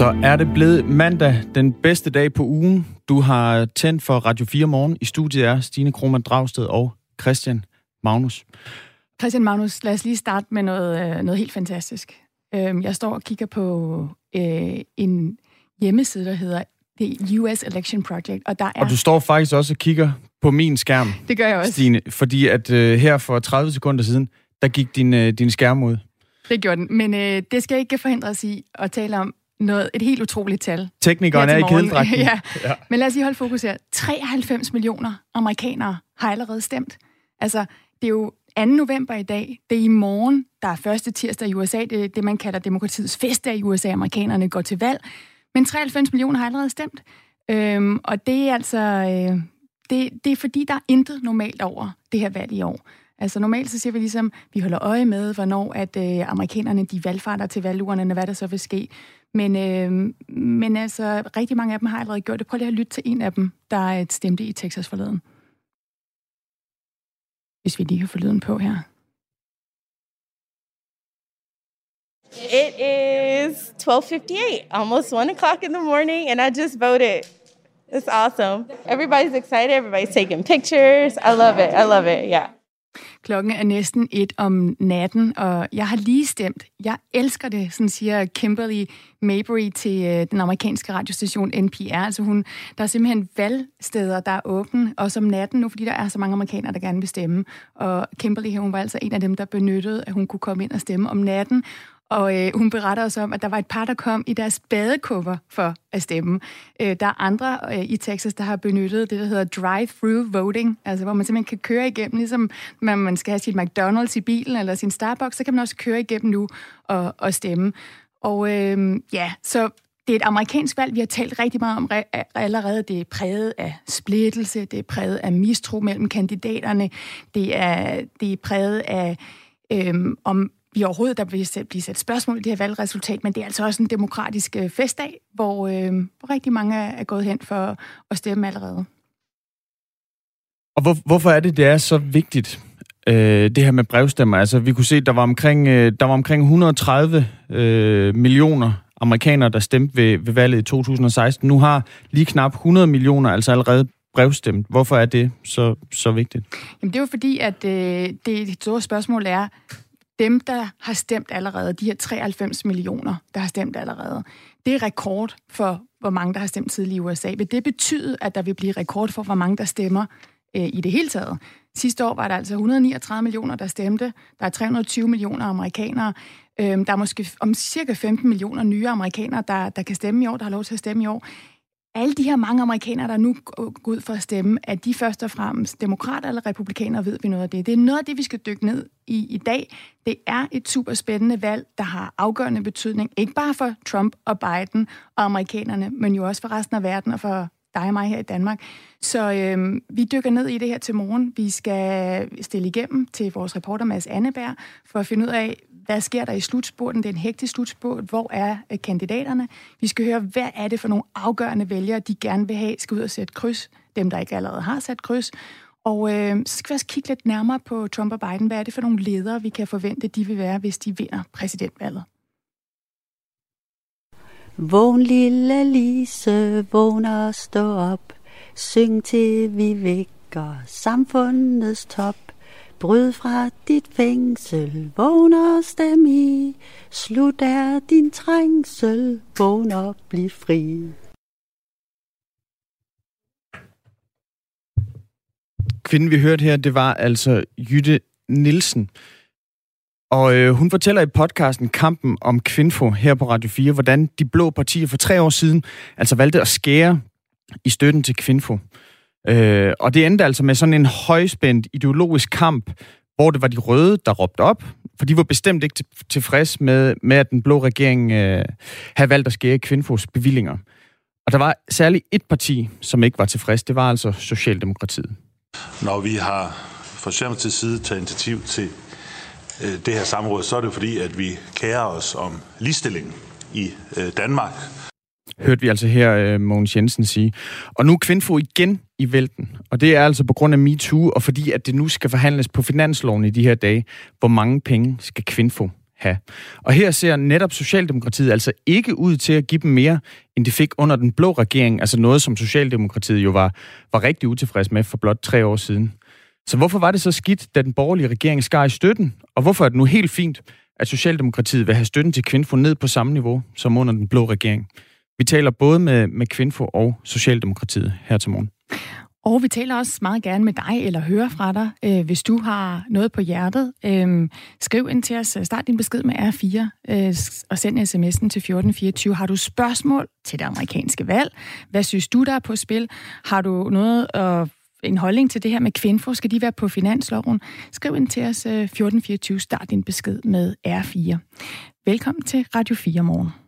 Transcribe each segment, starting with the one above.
Så er det blevet mandag, den bedste dag på ugen. Du har tændt for Radio 4 morgen. I studiet er Stine Krohmann Dragsted og Christian Magnus. Christian Magnus, lad os lige starte med noget, øh, noget helt fantastisk. Øhm, jeg står og kigger på øh, en hjemmeside, der hedder The US Election Project, og der er... Og du står faktisk også og kigger på min skærm, Det gør jeg også. Stine, fordi at øh, her for 30 sekunder siden, der gik din, øh, din skærm ud. Det gjorde den. Men øh, det skal ikke forhindre os i at tale om noget, et helt utroligt tal. Teknikeren er i morgen. kædedragten. ja. Ja. Men lad os lige holde fokus her. 93 millioner amerikanere har allerede stemt. Altså, det er jo 2. november i dag. Det er i morgen, der er første tirsdag i USA. Det er det, man kalder demokratiets festdag i USA. Amerikanerne går til valg. Men 93 millioner har allerede stemt. Øhm, og det er altså... Øh, det, det er fordi, der er intet normalt over det her valg i år. Altså normalt så siger vi ligesom, vi holder øje med, hvornår at øh, amerikanerne de valgfarter til valgurnerne, hvad der så vil ske. Men, øh, men altså, rigtig mange af dem har allerede gjort det. Prøv lige at lytte til en af dem, der øh, stemte i Texas forleden. Hvis vi lige har forleden på her. It is 12:58, almost one o'clock in the morning, and I just voted. It's awesome. Everybody's excited. Everybody's taking pictures. I love it. I love it. Yeah. Klokken er næsten et om natten, og jeg har lige stemt. Jeg elsker det, sådan siger Kimberly Mabry til øh, den amerikanske radiostation NPR. Altså hun, der er simpelthen valgsteder, der er åbne, og som natten nu, fordi der er så mange amerikanere, der gerne vil stemme. Og Kimberly, hun var altså en af dem, der benyttede, at hun kunne komme ind og stemme om natten. Og øh, hun beretter os om, at der var et par, der kom i deres badekuffer for at stemme. Øh, der er andre øh, i Texas, der har benyttet det, der hedder drive-through voting, altså hvor man simpelthen kan køre igennem, ligesom man, man skal have sit McDonald's i bilen eller sin Starbucks, så kan man også køre igennem nu og, og stemme. Og øh, ja, så det er et amerikansk valg, vi har talt rigtig meget om re- allerede. Det er præget af splittelse, det er præget af mistro mellem kandidaterne, det er, det er præget af, øhm, om vi overhovedet der bliver sat, bliver sat spørgsmål i det her valgresultat, men det er altså også en demokratisk øh, festdag, hvor, øh, hvor rigtig mange er, gået hen for at stemme allerede. Og hvor, hvorfor er det, det er så vigtigt, øh, det her med brevstemmer? Altså, vi kunne se, at der var omkring, øh, der var omkring 130 øh, millioner amerikanere, der stemte ved, ved valget i 2016. Nu har lige knap 100 millioner altså allerede brevstemt. Hvorfor er det så, så vigtigt? Jamen, det er jo fordi, at øh, det, det store spørgsmål er, dem, der har stemt allerede, de her 93 millioner, der har stemt allerede, det er rekord for, hvor mange, der har stemt tidligere i USA. Vil det betyde, at der vil blive rekord for, hvor mange, der stemmer øh, i det hele taget? Sidste år var der altså 139 millioner, der stemte. Der er 320 millioner amerikanere. Øhm, der er måske om cirka 15 millioner nye amerikanere, der, der kan stemme i år, der har lov til at stemme i år. Alle de her mange amerikanere, der nu øh, går ud for at stemme, er de først og fremmest demokrater eller republikanere, ved vi noget af det. Det er noget af det, vi skal dykke ned i i dag. Det er et super spændende valg, der har afgørende betydning, ikke bare for Trump og Biden og amerikanerne, men jo også for resten af verden og for dig og mig her i Danmark. Så øhm, vi dykker ned i det her til morgen. Vi skal stille igennem til vores reporter Mads Anneberg for at finde ud af, hvad sker der i slutspurten? Det er en hektisk slutspurt. Hvor er øh, kandidaterne? Vi skal høre, hvad er det for nogle afgørende vælgere, de gerne vil have, skal ud og sætte kryds. Dem, der ikke allerede har sat kryds. Og øh, så skal vi også kigge lidt nærmere på Trump og Biden. Hvad er det for nogle ledere, vi kan forvente, de vil være, hvis de vinder præsidentvalget? Vågn lille Lise, vågn og stå op. Syng til vi vækker samfundets top. Bryd fra dit fængsel, vågn og stem i. Slut er din trængsel, vågn og bliv fri. Kvinden, vi hørte her, det var altså Jytte Nielsen. Og øh, hun fortæller i podcasten Kampen om Kvinfo her på Radio 4, hvordan de blå partier for tre år siden altså valgte at skære i støtten til Kvinfo. Øh, og det endte altså med sådan en højspændt ideologisk kamp, hvor det var de røde, der råbte op, for de var bestemt ikke tilfreds med, med at den blå regering øh, havde valgt at skære Kvinfos bevillinger. Og der var særligt et parti, som ikke var tilfreds, det var altså Socialdemokratiet. Når vi har fra Socialdemokratiets side taget initiativ til øh, det her samråd, så er det fordi, at vi kærer os om ligestilling i øh, Danmark. Hørte vi altså her øh, Mogens Jensen sige. Og nu er Kvinfo igen i vælten. Og det er altså på grund af MeToo, og fordi at det nu skal forhandles på finansloven i de her dage, hvor mange penge skal Kvinfo have. Og her ser netop Socialdemokratiet altså ikke ud til at give dem mere, end de fik under den blå regering, altså noget, som Socialdemokratiet jo var, var rigtig utilfreds med for blot tre år siden. Så hvorfor var det så skidt, da den borgerlige regering skar i støtten? Og hvorfor er det nu helt fint, at Socialdemokratiet vil have støtten til Kvinfo ned på samme niveau som under den blå regering? Vi taler både med, med Kvinfo og Socialdemokratiet her til morgen. Og vi taler også meget gerne med dig eller hører fra dig, øh, hvis du har noget på hjertet. Øh, skriv ind til os. Øh, start din besked med R4 øh, og send sms'en til 1424. Har du spørgsmål til det amerikanske valg? Hvad synes du, der er på spil? Har du noget at en holdning til det her med kvinfo? Skal de være på finansloven? Skriv ind til os øh, 1424. Start din besked med R4. Velkommen til Radio 4 morgen.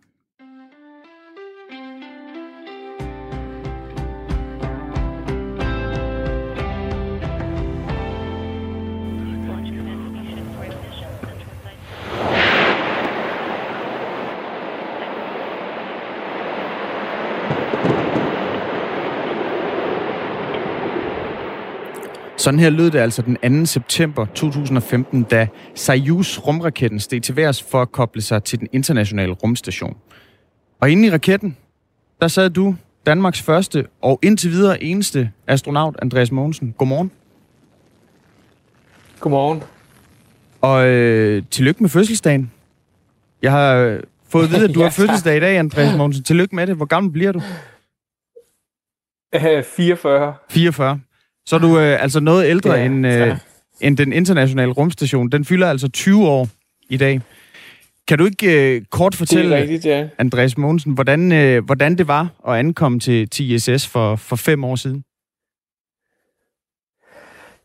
Sådan her lød det altså den 2. september 2015, da Soyuz rumraketten steg til værs for at koble sig til den internationale rumstation. Og inde i raketten, der sad du, Danmarks første og indtil videre eneste astronaut, Andreas Mogensen. Godmorgen. Godmorgen. Og øh, tillykke med fødselsdagen. Jeg har øh, fået at vide, at du ja, har fødselsdag i dag, Andreas Mogensen. Tillykke med det. Hvor gammel bliver du? 44. 44. Så er du øh, altså noget ældre ja, end, øh, end den internationale rumstation. Den fylder altså 20 år i dag. Kan du ikke øh, kort fortælle, rigtigt, ja. Andreas Mogensen, hvordan, øh, hvordan det var at ankomme til, til ISS for, for fem år siden?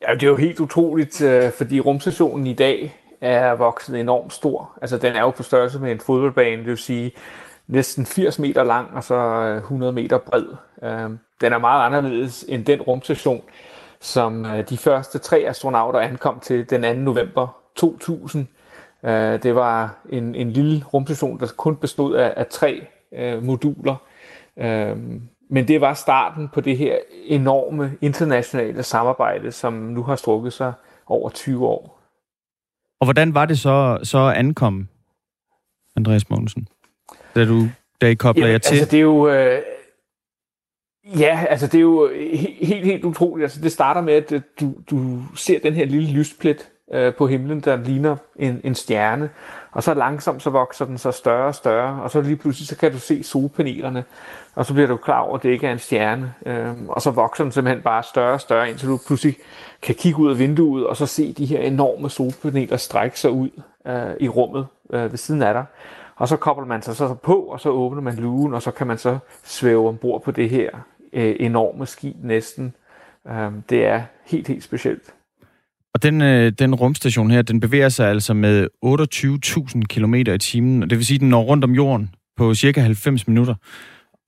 Ja, det er jo helt utroligt, øh, fordi rumstationen i dag er vokset enormt stor. Altså, den er jo på størrelse med en fodboldbane, det vil sige næsten 80 meter lang og så 100 meter bred. Øh, den er meget anderledes end den rumstation, som øh, de første tre astronauter ankom til den 2. november 2000. Øh, det var en, en lille rumstation, der kun bestod af, af tre øh, moduler. Øh, men det var starten på det her enorme internationale samarbejde, som nu har strukket sig over 20 år. Og hvordan var det så, så at ankomme, Andreas Mogensen, da, du, da I kobler jer til? Altså, det er jo... Øh, Ja, altså det er jo helt, helt utroligt. Altså det starter med, at øh, du, du ser den her lille lysplet øh, på himlen, der ligner en, en stjerne. Og så langsomt så vokser den så større og større, og så lige pludselig så kan du se solpanelerne, og så bliver du klar over, at det ikke er en stjerne. Øh, og så vokser den simpelthen bare større og større, indtil du pludselig kan kigge ud af vinduet, og så se de her enorme solpaneler strække sig ud øh, i rummet øh, ved siden af dig. Og så kobler man sig så på, og så åbner man lugen, og så kan man så svæve ombord på det her øh, enorme skib næsten. Øh, det er helt, helt specielt. Og den, øh, den rumstation her, den bevæger sig altså med 28.000 km i timen, og det vil sige, at den når rundt om jorden på cirka 90 minutter.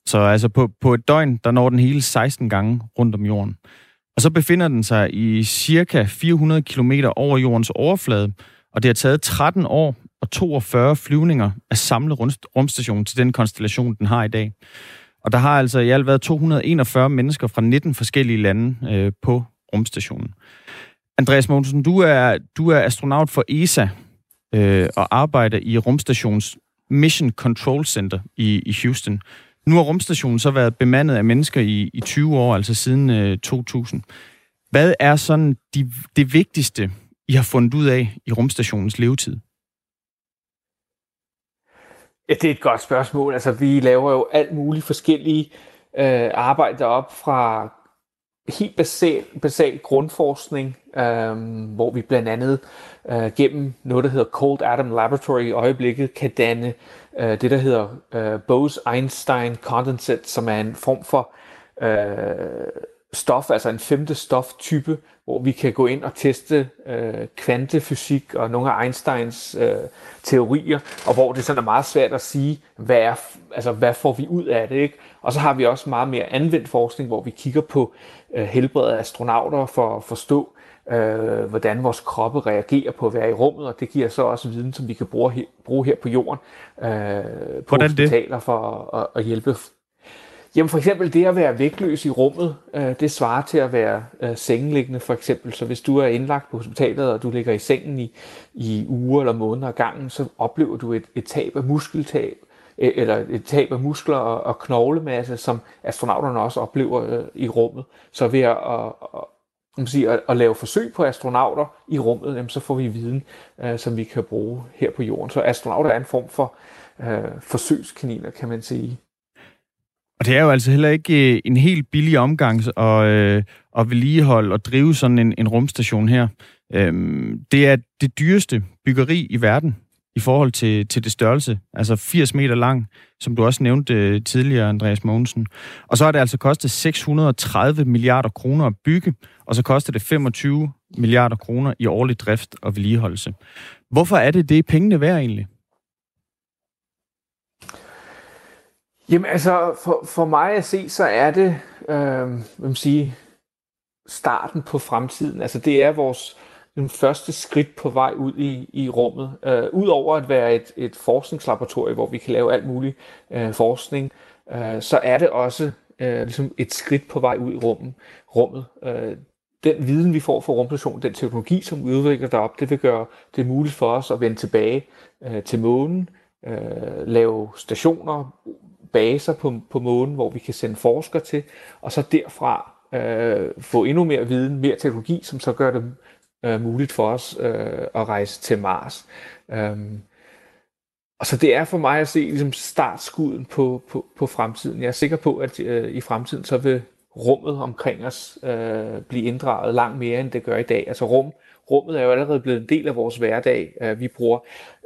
Så altså på, på et døgn, der når den hele 16 gange rundt om jorden. Og så befinder den sig i cirka 400 km over jordens overflade, og det har taget 13 år og 42 flyvninger at samle rumstationen til den konstellation, den har i dag. Og der har altså i alt været 241 mennesker fra 19 forskellige lande øh, på rumstationen. Andreas Mogensen, du er, du er astronaut for ESA øh, og arbejder i rumstations Mission Control Center i, i Houston. Nu har rumstationen så været bemandet af mennesker i, i 20 år, altså siden øh, 2000. Hvad er sådan de, det vigtigste, I har fundet ud af i rumstationens levetid? Ja, det er et godt spørgsmål. Altså, vi laver jo alt muligt forskellige øh, arbejde op fra helt basal, basal grundforskning, øh, hvor vi blandt andet øh, gennem noget, der hedder Cold Atom Laboratory i øjeblikket, kan danne øh, det, der hedder øh, Bose-Einstein Condensate, som er en form for øh, stof, altså en femte stoftype, hvor vi kan gå ind og teste øh, kvantefysik og nogle af Einsteins øh, teorier, og hvor det sådan er meget svært at sige, hvad, er, altså, hvad får vi ud af det. Ikke? Og så har vi også meget mere anvendt forskning, hvor vi kigger på øh, helbredet af astronauter for at forstå, øh, hvordan vores kroppe reagerer på at være i rummet, og det giver så også viden, som vi kan bruge her, bruge her på jorden, øh, på hvordan hospitaler det? for at, at hjælpe Jamen for eksempel det at være vægtløs i rummet, øh, det svarer til at være øh, sengeliggende for eksempel. Så hvis du er indlagt på hospitalet, og du ligger i sengen i, i uger eller måneder af gangen, så oplever du et, et tab af muskeltab, øh, eller et tab af muskler og, og knoglemasse, som astronauterne også oplever øh, i rummet. Så ved at, at, at, sige, at, at lave forsøg på astronauter i rummet, jamen, så får vi viden, øh, som vi kan bruge her på jorden. Så astronauter er en form for øh, forsøgskaniner, kan man sige. Og det er jo altså heller ikke øh, en helt billig omgang øh, at, øh, at vedligeholde og drive sådan en, en rumstation her. Øhm, det er det dyreste byggeri i verden i forhold til, til det størrelse. Altså 80 meter lang, som du også nævnte øh, tidligere, Andreas Mogensen. Og så har det altså kostet 630 milliarder kroner at bygge, og så koster det 25 milliarder kroner i årlig drift og vedligeholdelse. Hvorfor er det det pengene værd egentlig? Jamen altså, for, for mig at se, så er det, øh, hvad man sige, starten på fremtiden. Altså det er vores den første skridt på vej ud i, i rummet. Øh, Udover at være et, et forskningslaboratorium, hvor vi kan lave alt muligt øh, forskning, øh, så er det også øh, ligesom et skridt på vej ud i rummet. rummet. Øh, den viden, vi får fra rumstationen, den teknologi, som vi udvikler derop, det vil gøre det muligt for os at vende tilbage øh, til månen, øh, lave stationer, baser på, på månen, hvor vi kan sende forskere til, og så derfra øh, få endnu mere viden, mere teknologi, som så gør det øh, muligt for os øh, at rejse til Mars. Øhm, og så det er for mig at se ligesom startskuden på, på, på fremtiden. Jeg er sikker på, at øh, i fremtiden så vil rummet omkring os øh, blive inddraget langt mere, end det gør i dag. Altså rum, rummet er jo allerede blevet en del af vores hverdag. Øh, vi bruger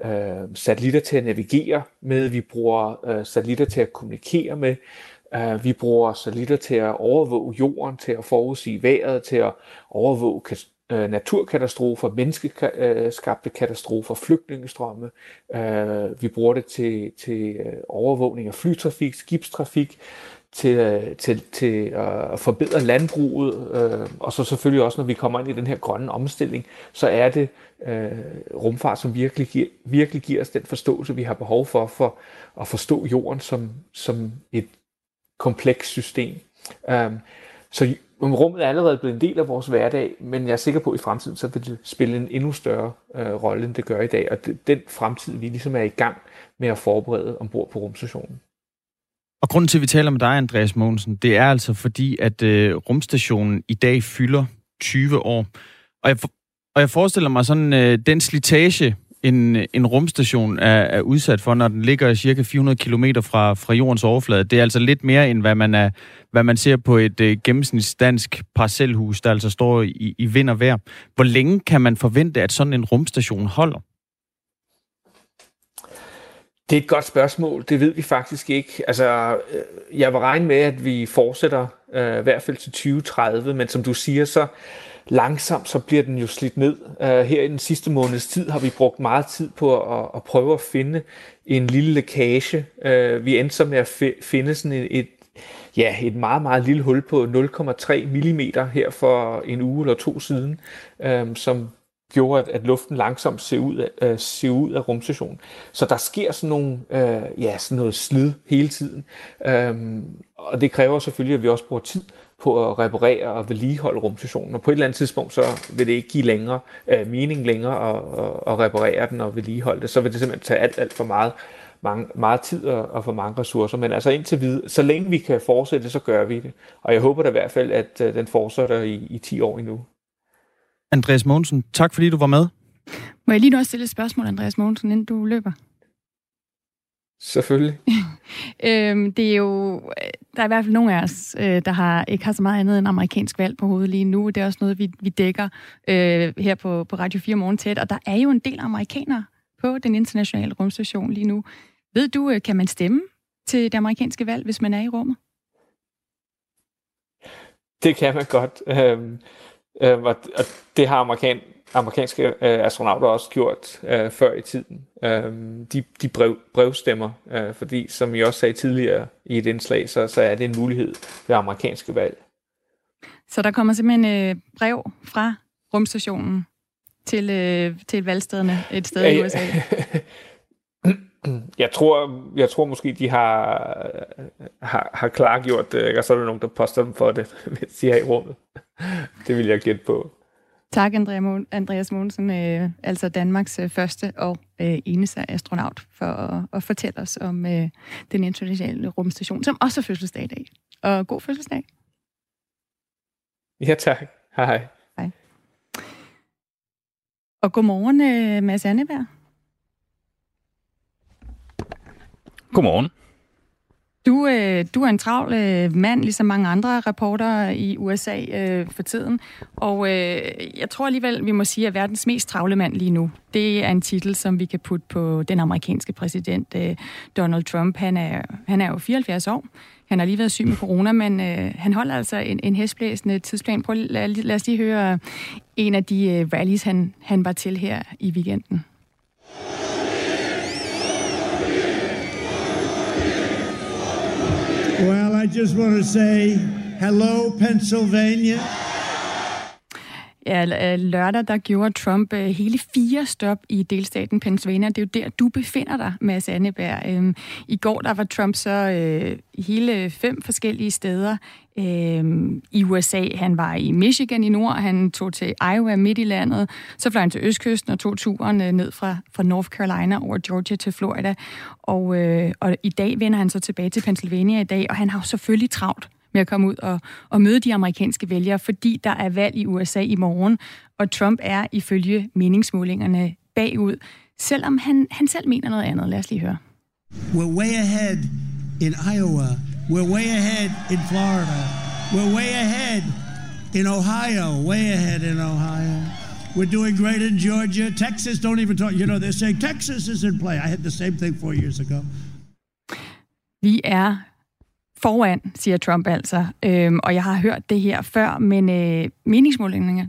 øh, satellitter til at navigere med, vi bruger øh, satellitter til at kommunikere med, øh, vi bruger satellitter til at overvåge jorden, til at forudsige vejret, til at overvåge uh, naturkatastrofer, menneskeskabte øh, katastrofer, flygtningestrømme. Vi bruger det til, til overvågning af flytrafik, skibstrafik, Øh, til, til, til at forbedre landbruget, øh, og så selvfølgelig også, når vi kommer ind i den her grønne omstilling, så er det øh, rumfart, som virkelig giver, virkelig giver os den forståelse, vi har behov for, for at forstå jorden som, som et komplekst system. Um, så rummet er allerede blevet en del af vores hverdag, men jeg er sikker på, at i fremtiden så vil det spille en endnu større øh, rolle, end det gør i dag, og det, den fremtid, vi ligesom er i gang med at forberede ombord på rumstationen. Og grunden til, at vi taler med dig, Andreas Mogensen, det er altså fordi, at øh, rumstationen i dag fylder 20 år. Og jeg, for, og jeg forestiller mig sådan, øh, den slitage, en, en rumstation er, er udsat for, når den ligger cirka 400 km fra, fra jordens overflade. Det er altså lidt mere, end hvad man, er, hvad man ser på et øh, gennemsnitsdansk parcelhus, der altså står i, i vind og vejr. Hvor længe kan man forvente, at sådan en rumstation holder? Det er et godt spørgsmål. Det ved vi faktisk ikke. Altså, øh, jeg vil regne med, at vi fortsætter øh, i hvert fald til 2030, men som du siger, så langsomt så bliver den jo slidt ned. Øh, her i den sidste måneds tid har vi brugt meget tid på at, at prøve at finde en lille lækage. Øh, vi endte så med at finde sådan et, et, ja, et meget, meget lille hul på 0,3 mm her for en uge eller to siden, øh, som gjorde, at, at luften langsomt ser ud, af, øh, ser ud af rumstationen. Så der sker sådan, nogle, øh, ja, sådan noget slid hele tiden. Øhm, og det kræver selvfølgelig, at vi også bruger tid på at reparere og vedligeholde rumstationen. Og på et eller andet tidspunkt, så vil det ikke give længere øh, mening længere at, at, at reparere den og vedligeholde det. Så vil det simpelthen tage alt, alt for meget, mange, meget tid og, og for mange ressourcer. Men altså indtil videre, så længe vi kan fortsætte, så gør vi det. Og jeg håber da i hvert fald, at øh, den fortsætter i, i 10 år endnu. Andreas Mogensen, tak fordi du var med. Må jeg lige nu også stille et spørgsmål, Andreas Mogensen, inden du løber? Selvfølgelig. øhm, det er jo, der er i hvert fald nogle af os, øh, der har, ikke har så meget andet end amerikansk valg på hovedet lige nu. Det er også noget, vi, vi dækker øh, her på, på Radio 4 Morgen tæt, og der er jo en del amerikanere på den internationale rumstation lige nu. Ved du, øh, kan man stemme til det amerikanske valg, hvis man er i rummet? Det kan man godt. Øhm, Øh, og, og det har amerikan, amerikanske øh, astronauter også gjort øh, før i tiden. Øh, de de brev, brevstemmer, øh, fordi som jeg også sagde tidligere i et indslag, så, så er det en mulighed ved amerikanske valg. Så der kommer simpelthen øh, brev fra rumstationen til, øh, til valgstederne et sted i USA? Jeg tror, jeg tror måske, de har, har, har klargjort det, og så er der nogen, der poster dem for det, mens de er i rummet. Det vil jeg gætte på. Tak, Andreas Mogensen, øh, altså Danmarks øh, første og øh, eneste astronaut, for at, at fortælle os om øh, den internationale rumstation, som også er fødselsdag i dag. Og god fødselsdag. Ja, tak. Hej. Hej. Og godmorgen, Mads Anneberg. Godmorgen. Du, øh, du er en travl øh, mand, ligesom mange andre reporter i USA øh, for tiden. Og øh, jeg tror alligevel, vi må sige, at verdens mest travle mand lige nu, det er en titel, som vi kan putte på den amerikanske præsident øh, Donald Trump. Han er, han er jo 74 år. Han har lige været syg med corona, men øh, han holder altså en, en hestblæsende tidsplan. Prøv, lad, lad os lige høre en af de øh, rallies, han, han var til her i weekenden. Well, I just want to say hello, Pennsylvania. Ja, øh, lørdag der gjorde Trump øh, hele fire stop i delstaten Pennsylvania. Det er jo der, du befinder dig, Mads Anneberg. Øhm, I går der var Trump så øh, hele fem forskellige steder øhm, i USA. Han var i Michigan i nord, han tog til Iowa midt i landet, så fløj han til Østkysten og tog turen øh, ned fra, fra North Carolina over Georgia til Florida. Og, øh, og i dag vender han så tilbage til Pennsylvania i dag, og han har jo selvfølgelig travlt med at komme ud og, og møde de amerikanske vælgere, fordi der er valg i USA i morgen, og Trump er ifølge meningsmålingerne bagud, selvom han, han selv mener noget andet. Lad os lige høre. We're way ahead in Iowa. We're way ahead in Florida. We're way ahead in Ohio. Way ahead in Ohio. We're doing great in Georgia. Texas, don't even talk. You know, they're saying Texas is in play. I had the same thing four years ago. Vi er foran, siger Trump altså. Øhm, og jeg har hørt det her før, men øh, meningsmålingerne,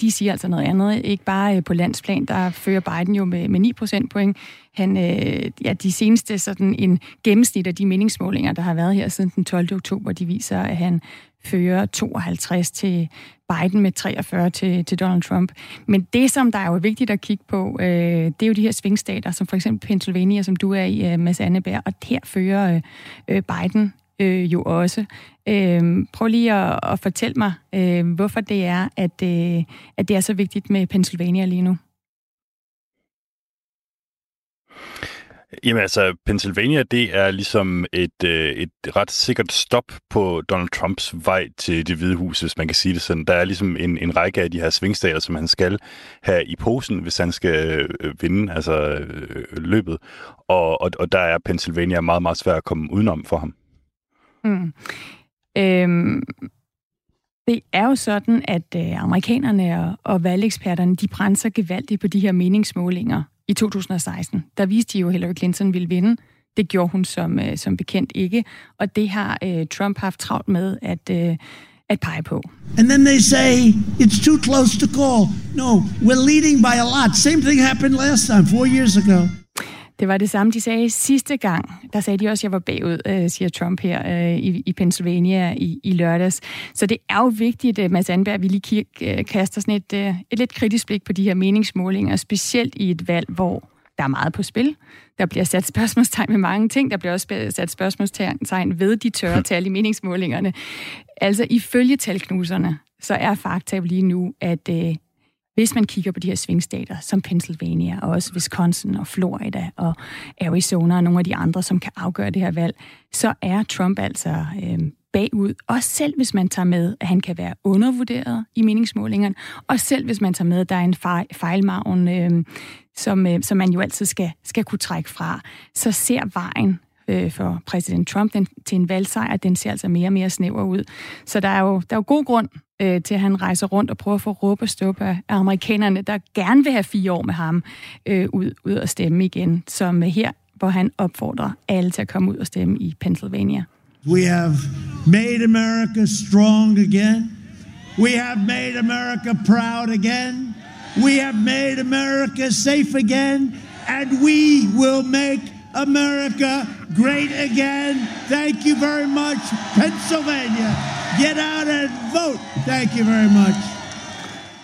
de siger altså noget andet. Ikke bare øh, på landsplan, der fører Biden jo med, med 9 procentpoint. Han, øh, ja, de seneste sådan en gennemsnit af de meningsmålinger, der har været her siden den 12. oktober, de viser, at han fører 52 til Biden med 43 til, til Donald Trump. Men det, som der er jo vigtigt at kigge på, øh, det er jo de her svingstater, som for eksempel Pennsylvania, som du er i, øh, Mads Anneberg, og der fører øh, øh Biden øh, jo også. Øh, prøv lige at, at fortælle mig, øh, hvorfor det er, at, øh, at det er så vigtigt med Pennsylvania lige nu. Jamen altså, Pennsylvania, det er ligesom et, øh, et ret sikkert stop på Donald Trumps vej til det hvide hus, hvis man kan sige det sådan. Der er ligesom en, en række af de her svingstater, som han skal have i posen, hvis han skal øh, vinde altså, øh, løbet. Og, og, og der er Pennsylvania meget, meget svært at komme udenom for ham. Mm. Øhm, det er jo sådan, at øh, amerikanerne og, og valgeksperterne, de brænser gevaldigt på de her meningsmålinger i 2016. Der viste de jo, at Hillary Clinton ville vinde. Det gjorde hun som, øh, som bekendt ikke. Og det har øh, Trump haft travlt med at, øh, at pege på. And then they say, it's too close to call. No, we're leading by a lot. Same thing happened last time, four years ago. Det var det samme, de sagde sidste gang. Der sagde de også, at jeg var bagud, øh, siger Trump her øh, i, i Pennsylvania i, i lørdags. Så det er jo vigtigt, at Mads Anberg, vi lige øh, kaster sådan et, et lidt kritisk blik på de her meningsmålinger, specielt i et valg, hvor der er meget på spil. Der bliver sat spørgsmålstegn med mange ting. Der bliver også sat spørgsmålstegn ved de tørre tal i meningsmålingerne. Altså ifølge talknuserne, så er fakta lige nu, at hvis man kigger på de her svingstater, som Pennsylvania, og også Wisconsin og Florida og Arizona og nogle af de andre, som kan afgøre det her valg, så er Trump altså øh, bagud. Også selv hvis man tager med, at han kan være undervurderet i meningsmålingerne, og selv hvis man tager med, at der er en fej, fejlmagen, øh, som, øh, som man jo altid skal, skal kunne trække fra, så ser vejen øh, for præsident Trump den, til en valgsejr, den ser altså mere og mere snæver ud. Så der er jo, der er jo god grund øh, til, at han rejser rundt og prøver at få råb og stå af amerikanerne, der gerne vil have fire år med ham øh, ud, ud og stemme igen, som her, hvor han opfordrer alle til at komme ud og stemme i Pennsylvania. We have made America strong again. We have made America proud again. We have made America safe again. And we will make America great again. Thank you very much, Pennsylvania. Get out and vote. Thank you very much.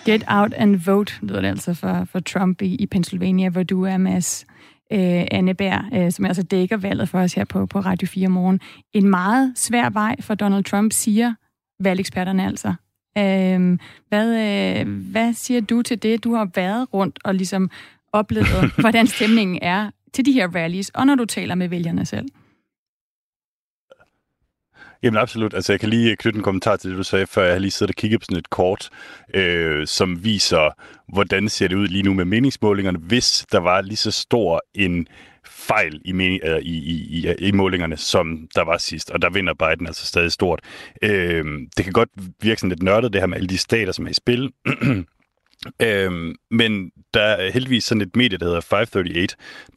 Get out and vote, lyder det altså for, for Trump i, i Pennsylvania, hvor du er, Mads. øh, Anne Bær, øh, som altså dækker valget for os her på, på Radio 4 morgen. En meget svær vej for Donald Trump, siger valgeksperterne altså. Øh, hvad, øh, hvad siger du til det? Du har været rundt og ligesom oplevet, hvordan stemningen er til de her rallies, og når du taler med vælgerne selv. Jamen absolut. Altså jeg kan lige knytte en kommentar til det, du sagde før. Jeg har lige siddet og kigget på sådan et kort, øh, som viser, hvordan ser det ud lige nu med meningsmålingerne, hvis der var lige så stor en fejl i, mening, øh, i, i, i, i målingerne, som der var sidst, og der vinder Biden altså stadig stort. Øh, det kan godt virke sådan lidt nørdet, det her med alle de stater, som er i spil. Øhm, men der er heldigvis sådan et medie, der hedder 538,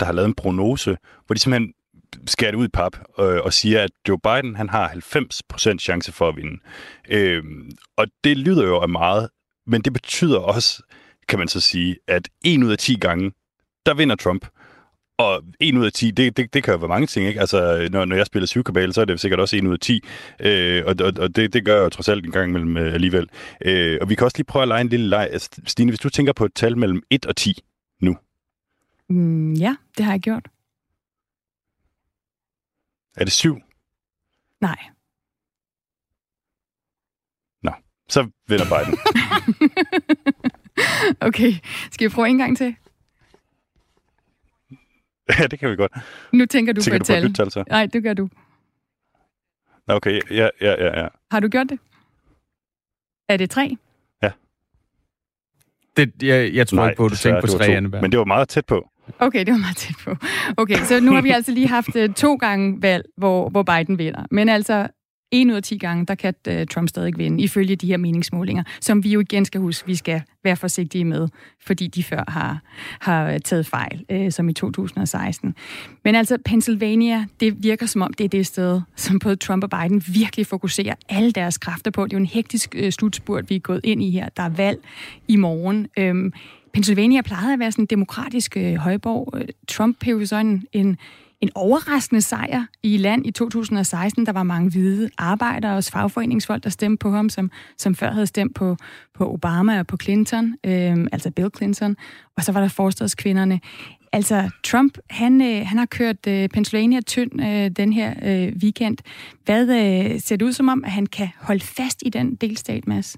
der har lavet en prognose, hvor de simpelthen skærer det ud i pap øh, og siger, at Joe Biden han har 90% chance for at vinde. Øhm, og det lyder jo af meget, men det betyder også, kan man så sige, at en ud af 10 gange, der vinder Trump. Og 1 ud af 10, det, det, det kan jo være mange ting, ikke? Altså, når, når jeg spiller syvkabale, så er det sikkert også 1 ud af 10. Øh, og og, og det, det gør jeg jo trods alt en gang imellem øh, alligevel. Øh, og vi kan også lige prøve at lege en lille leg. Altså, Stine, hvis du tænker på et tal mellem 1 og 10 nu. Mm, ja, det har jeg gjort. Er det 7? Nej. Nå, så vinder Biden. okay, skal vi prøve en gang til? ja, det kan vi godt. Nu tænker du Tænker på et du på et tal. tal? Nej, det gør du. Nå, Okay, ja, ja, ja, ja. Har du gjort det? Er det tre? Det, jeg, jeg tror Nej, ikke på, at du tænker på tre. Anne. Men det var meget tæt på. Okay, det var meget tæt på. Okay, så nu har vi altså lige haft uh, to gange valg, hvor, hvor Biden vinder. Men altså, en ud af 10 gange, der kan uh, Trump stadig vinde, ifølge de her meningsmålinger, som vi jo igen skal huske, vi skal være forsigtige med, fordi de før har, har øh, taget fejl, uh, som i 2016. Men altså, Pennsylvania, det virker som om, det er det sted, som både Trump og Biden virkelig fokuserer alle deres kræfter på. Det er jo en hektisk uh, slutspurt, vi er gået ind i her. Der er valg i morgen. Um, Pennsylvania plejede at være sådan en demokratisk øh, højborg. Trump hævde så en, en, en overraskende sejr i land i 2016. Der var mange hvide arbejdere og fagforeningsfolk, der stemte på ham, som, som før havde stemt på, på Obama og på Clinton, øh, altså Bill Clinton. Og så var der forstadskvinderne. Altså, Trump, han, øh, han har kørt øh, Pennsylvania tynd øh, den her øh, weekend. Hvad øh, ser det ud som om, at han kan holde fast i den delstat, Mads?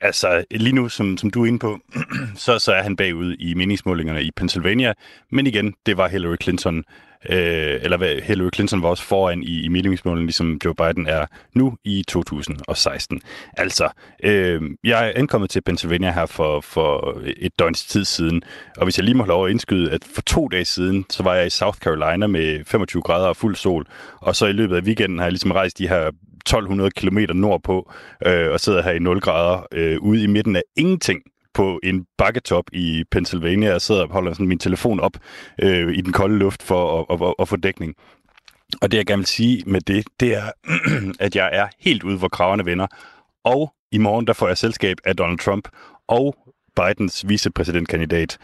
Altså, lige nu, som, som du er inde på, så, så er han bagud i meningsmålingerne i Pennsylvania. Men igen, det var Hillary Clinton, øh, eller hvad, Hillary Clinton var også foran i, i meningsmålingerne, ligesom Joe Biden er nu i 2016. Altså, øh, jeg er ankommet til Pennsylvania her for, for et døgns tid siden, og hvis jeg lige må have lov at indskyde, at for to dage siden, så var jeg i South Carolina med 25 grader og fuld sol, og så i løbet af weekenden har jeg ligesom rejst de her 1200 km nordpå, øh, og sidder her i 0 grader øh, ude i midten af ingenting på en bakketop i Pennsylvania, og sidder og holder sådan min telefon op øh, i den kolde luft for at, at, at, at få dækning. Og det, jeg gerne vil sige med det, det er, at jeg er helt ude, hvor kravene vender. Og i morgen, der får jeg selskab af Donald Trump og Bidens vicepræsidentkandidat,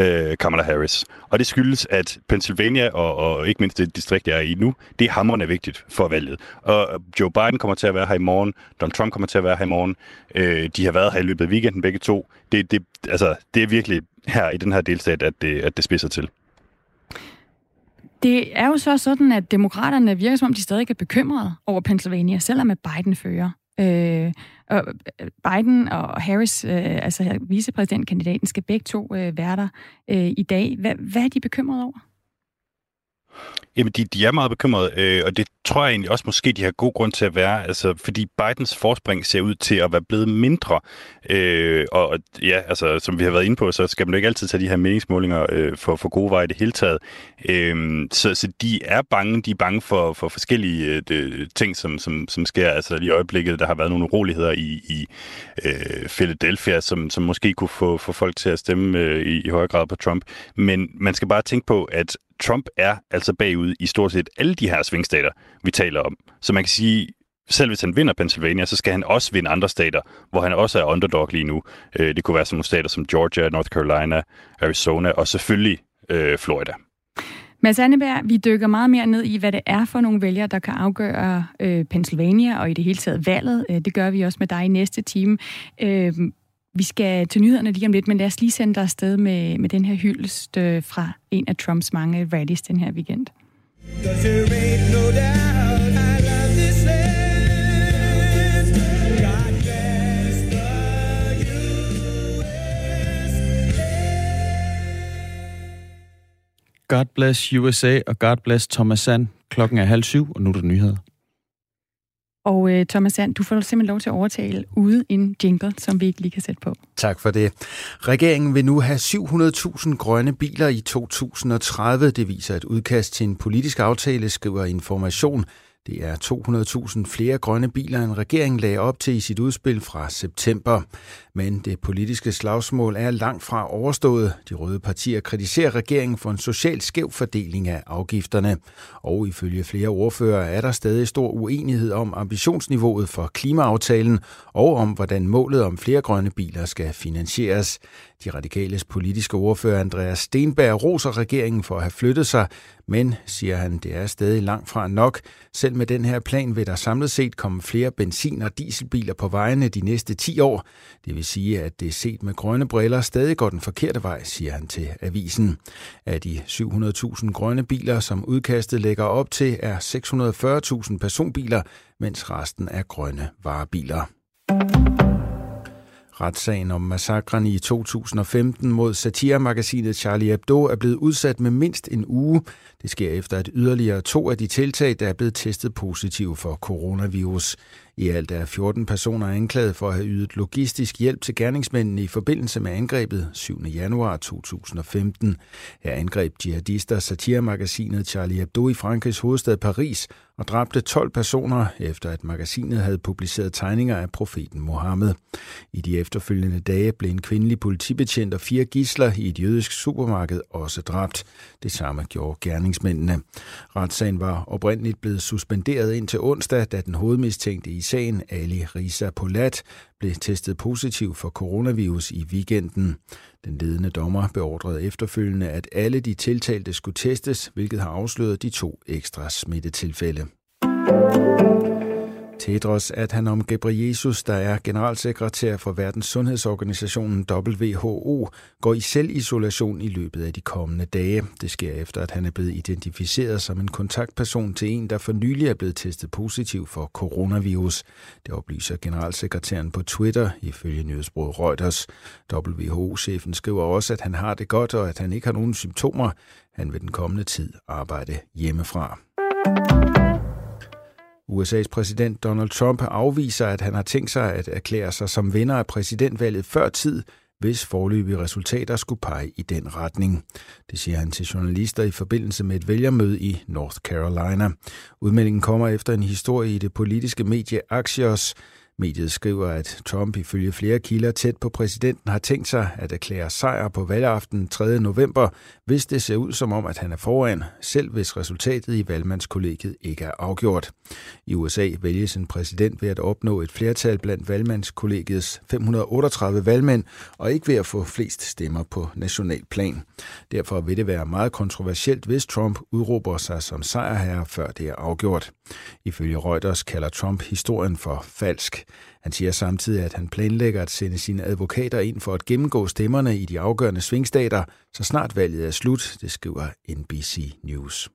øh, Kamala Harris. Og det skyldes, at Pennsylvania, og, og ikke mindst det distrikt, jeg er i nu, det er hammerende vigtigt for valget. Og Joe Biden kommer til at være her i morgen, Donald Trump kommer til at være her i morgen, øh, de har været her i løbet af weekenden begge to. Det, det, altså, det er virkelig her i den her delstat, at det, at det spidser til. Det er jo så sådan, at demokraterne virker som om, de stadig er bekymrede over Pennsylvania, selvom at Biden fører. Øh, og øh, Biden og Harris, øh, altså vicepræsidentkandidaten, skal begge to øh, være der øh, i dag. Hvad, hvad er de bekymrede over? Jamen, de, de er meget bekymrede, øh, og det tror jeg egentlig også måske, de har god grund til at være, altså, fordi Bidens forspring ser ud til at være blevet mindre. Øh, og ja, altså, som vi har været inde på, så skal man jo ikke altid tage de her meningsmålinger øh, for, for gode veje i det hele taget. Øh, så, så de er bange, de er bange for, for forskellige øh, de, ting, som, som, som sker. Altså lige i øjeblikket, der har været nogle uroligheder i, i øh, Philadelphia, som, som måske kunne få, få folk til at stemme øh, i, i højere grad på Trump. Men man skal bare tænke på, at Trump er altså bagud i stort set alle de her svingstater, vi taler om. Så man kan sige, selv hvis han vinder Pennsylvania, så skal han også vinde andre stater, hvor han også er underdog lige nu. Øh, det kunne være sådan nogle stater som Georgia, North Carolina, Arizona og selvfølgelig øh, Florida. Mads Anneberg, vi dykker meget mere ned i, hvad det er for nogle vælgere, der kan afgøre øh, Pennsylvania og i det hele taget valget. Øh, det gør vi også med dig i næste time. Øh, vi skal til nyhederne lige om lidt, men lad os lige sende dig afsted med, med den her hyldest øh, fra en af Trumps mange rallies den her weekend. God bless USA og God bless Thomas Sand. Klokken er halv syv, og nu er der nyheder. Og øh, Thomas Sand, du får simpelthen lov til at overtale ude en jingle, som vi ikke lige kan sætte på. Tak for det. Regeringen vil nu have 700.000 grønne biler i 2030. Det viser et udkast til en politisk aftale, skriver Information. Det er 200.000 flere grønne biler, end regeringen lagde op til i sit udspil fra september. Men det politiske slagsmål er langt fra overstået. De røde partier kritiserer regeringen for en social skæv fordeling af afgifterne. Og ifølge flere ordfører er der stadig stor uenighed om ambitionsniveauet for klimaaftalen og om, hvordan målet om flere grønne biler skal finansieres. De radikales politiske ordfører Andreas Stenberg roser regeringen for at have flyttet sig, men, siger han, det er stadig langt fra nok. Selv med den her plan vil der samlet set komme flere benzin- og dieselbiler på vejene de næste 10 år. Det vil sige, at det set med grønne briller stadig går den forkerte vej, siger han til avisen. Af de 700.000 grønne biler, som udkastet lægger op til, er 640.000 personbiler, mens resten er grønne varebiler. Retssagen om massakren i 2015 mod satiremagasinet Charlie Hebdo er blevet udsat med mindst en uge. Det sker efter, at yderligere to af de tiltag, der er blevet testet positive for coronavirus. I alt er 14 personer anklaget for at have ydet logistisk hjælp til gerningsmændene i forbindelse med angrebet 7. januar 2015. Her angreb jihadister satiremagasinet Charlie Hebdo i Frankrigs hovedstad Paris og dræbte 12 personer, efter at magasinet havde publiceret tegninger af profeten Mohammed. I de efterfølgende dage blev en kvindelig politibetjent og fire gisler i et jødisk supermarked også dræbt. Det samme gjorde gerningsmændene. Retssagen var oprindeligt blevet suspenderet indtil onsdag, da den hovedmistænkte i sagen, Ali Risa Polat, blev testet positiv for coronavirus i weekenden. Den ledende dommer beordrede efterfølgende, at alle de tiltalte skulle testes, hvilket har afsløret de to ekstra smittetilfælde. Tedros Adhanom Ghebreyesus, der er generalsekretær for Verdens Sundhedsorganisationen WHO, går i selvisolation i løbet af de kommende dage. Det sker efter, at han er blevet identificeret som en kontaktperson til en, der for nylig er blevet testet positiv for coronavirus. Det oplyser generalsekretæren på Twitter ifølge nyhedsbruget Reuters. WHO-chefen skriver også, at han har det godt og at han ikke har nogen symptomer. Han vil den kommende tid arbejde hjemmefra. USA's præsident Donald Trump afviser, at han har tænkt sig at erklære sig som vinder af præsidentvalget før tid, hvis forløbige resultater skulle pege i den retning. Det siger han til journalister i forbindelse med et vælgermøde i North Carolina. Udmeldingen kommer efter en historie i det politiske medie Axios, Mediet skriver, at Trump ifølge flere kilder tæt på præsidenten har tænkt sig at erklære sejr på valgaften 3. november, hvis det ser ud som om, at han er foran, selv hvis resultatet i valgmandskollegiet ikke er afgjort. I USA vælges en præsident ved at opnå et flertal blandt valgmandskollegiets 538 valgmænd, og ikke ved at få flest stemmer på national plan. Derfor vil det være meget kontroversielt, hvis Trump udråber sig som sejrherre, før det er afgjort. Ifølge Reuters kalder Trump historien for falsk. Han siger samtidig, at han planlægger at sende sine advokater ind for at gennemgå stemmerne i de afgørende svingstater, så snart valget er slut, det skriver NBC News.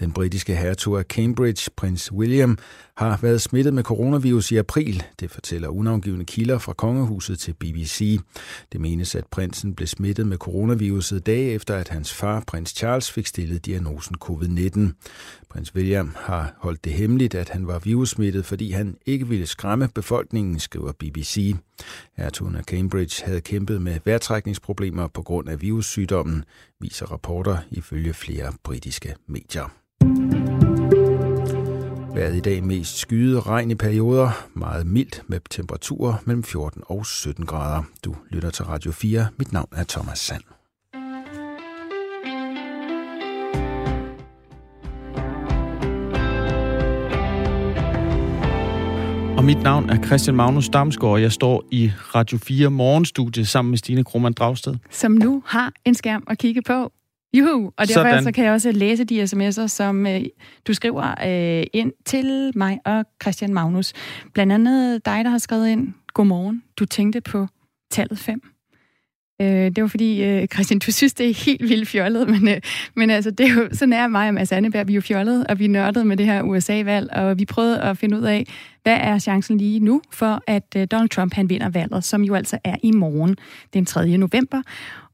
Den britiske hertug af Cambridge, prins William, har været smittet med coronavirus i april. Det fortæller unavngivende kilder fra kongehuset til BBC. Det menes, at prinsen blev smittet med coronaviruset dage efter, at hans far, prins Charles, fik stillet diagnosen covid-19. Prins William har holdt det hemmeligt, at han var virussmittet, fordi han ikke ville skræmme befolkningen, skriver BBC. Hertugen af Cambridge havde kæmpet med vejrtrækningsproblemer på grund af virussygdommen, viser rapporter ifølge flere britiske medier. Været i dag mest skyet regn i perioder, meget mildt med temperaturer mellem 14 og 17 grader. Du lytter til Radio 4. Mit navn er Thomas Sand. Og mit navn er Christian Magnus Damsgaard, og jeg står i Radio 4 morgenstudie sammen med Stine Krohmann Dragsted. Som nu har en skærm at kigge på. Juhu! Og derfor Sådan. så kan jeg også læse de sms'er, som øh, du skriver øh, ind til mig og Christian Magnus. Blandt andet dig, der har skrevet ind. godmorgen, du tænkte på tallet 5. Øh, det var fordi, øh, Christian, du synes, det er helt vildt fjollet, men, øh, men altså, det er jo, sådan er mig og Mads Anneberg, vi er jo fjollet, og vi nørdede med det her USA-valg, og vi prøvede at finde ud af, hvad er chancen lige nu for, at øh, Donald Trump han vinder valget, som jo altså er i morgen, den 3. november.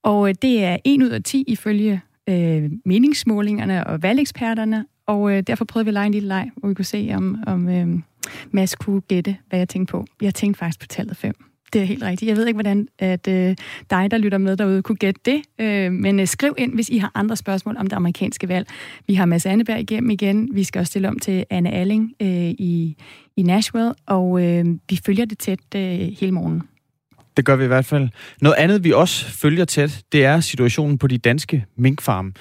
Og øh, det er 1 ud af 10 ifølge øh, meningsmålingerne og valgeksperterne, og øh, derfor prøvede vi at lege en lille leg, hvor vi kunne se, om, om øh, Mads kunne gætte, hvad jeg tænkte på. Jeg tænkte faktisk på tallet 5. Det er helt rigtigt. Jeg ved ikke, hvordan at, øh, dig, der lytter med derude, kunne gætte det. Øh, men øh, skriv ind, hvis I har andre spørgsmål om det amerikanske valg. Vi har Mads Anneberg igennem igen. Vi skal også stille om til Anne Alling øh, i, i Nashville, og øh, vi følger det tæt øh, hele morgen. Det gør vi i hvert fald. Noget andet, vi også følger tæt, det er situationen på de danske minkfarme.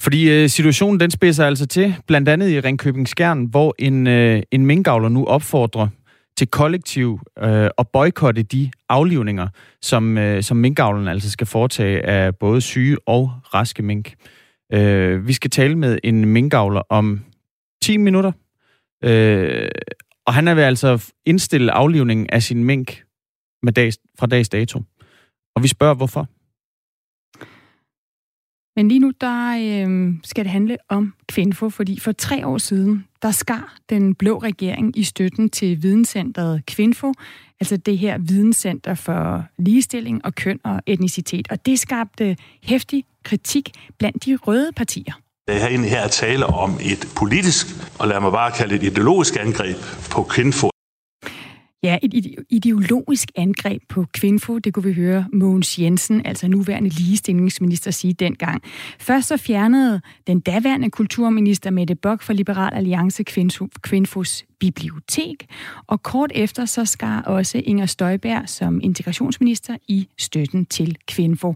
Fordi øh, situationen den spidser altså til, blandt andet i Ringkøbing Skjern, hvor en, øh, en minkavler nu opfordrer til kollektiv øh, at boykotte de aflivninger, som, øh, som minkavlerne altså skal foretage af både syge og raske mink. Øh, vi skal tale med en minkavler om 10 minutter, øh, og han er ved altså indstille aflivningen af sin mink med dags, fra dags dato. Og vi spørger, hvorfor. Men lige nu, der øh, skal det handle om Kvinfo, fordi for tre år siden, der skar den blå regering i støtten til videnscenteret Kvinfo, altså det her videnscenter for ligestilling og køn og etnicitet. Og det skabte hæftig kritik blandt de røde partier. Det her egentlig her er tale om et politisk, og lad mig bare kalde det et ideologisk angreb på Kvinfo. Ja, et ideologisk angreb på Kvinfo, det kunne vi høre Mogens Jensen, altså nuværende ligestillingsminister, sige dengang. Først så fjernede den daværende kulturminister Mette Bock fra Liberal Alliance Kvinfos bibliotek, og kort efter så skar også Inger Støjberg som integrationsminister i støtten til Kvinfo.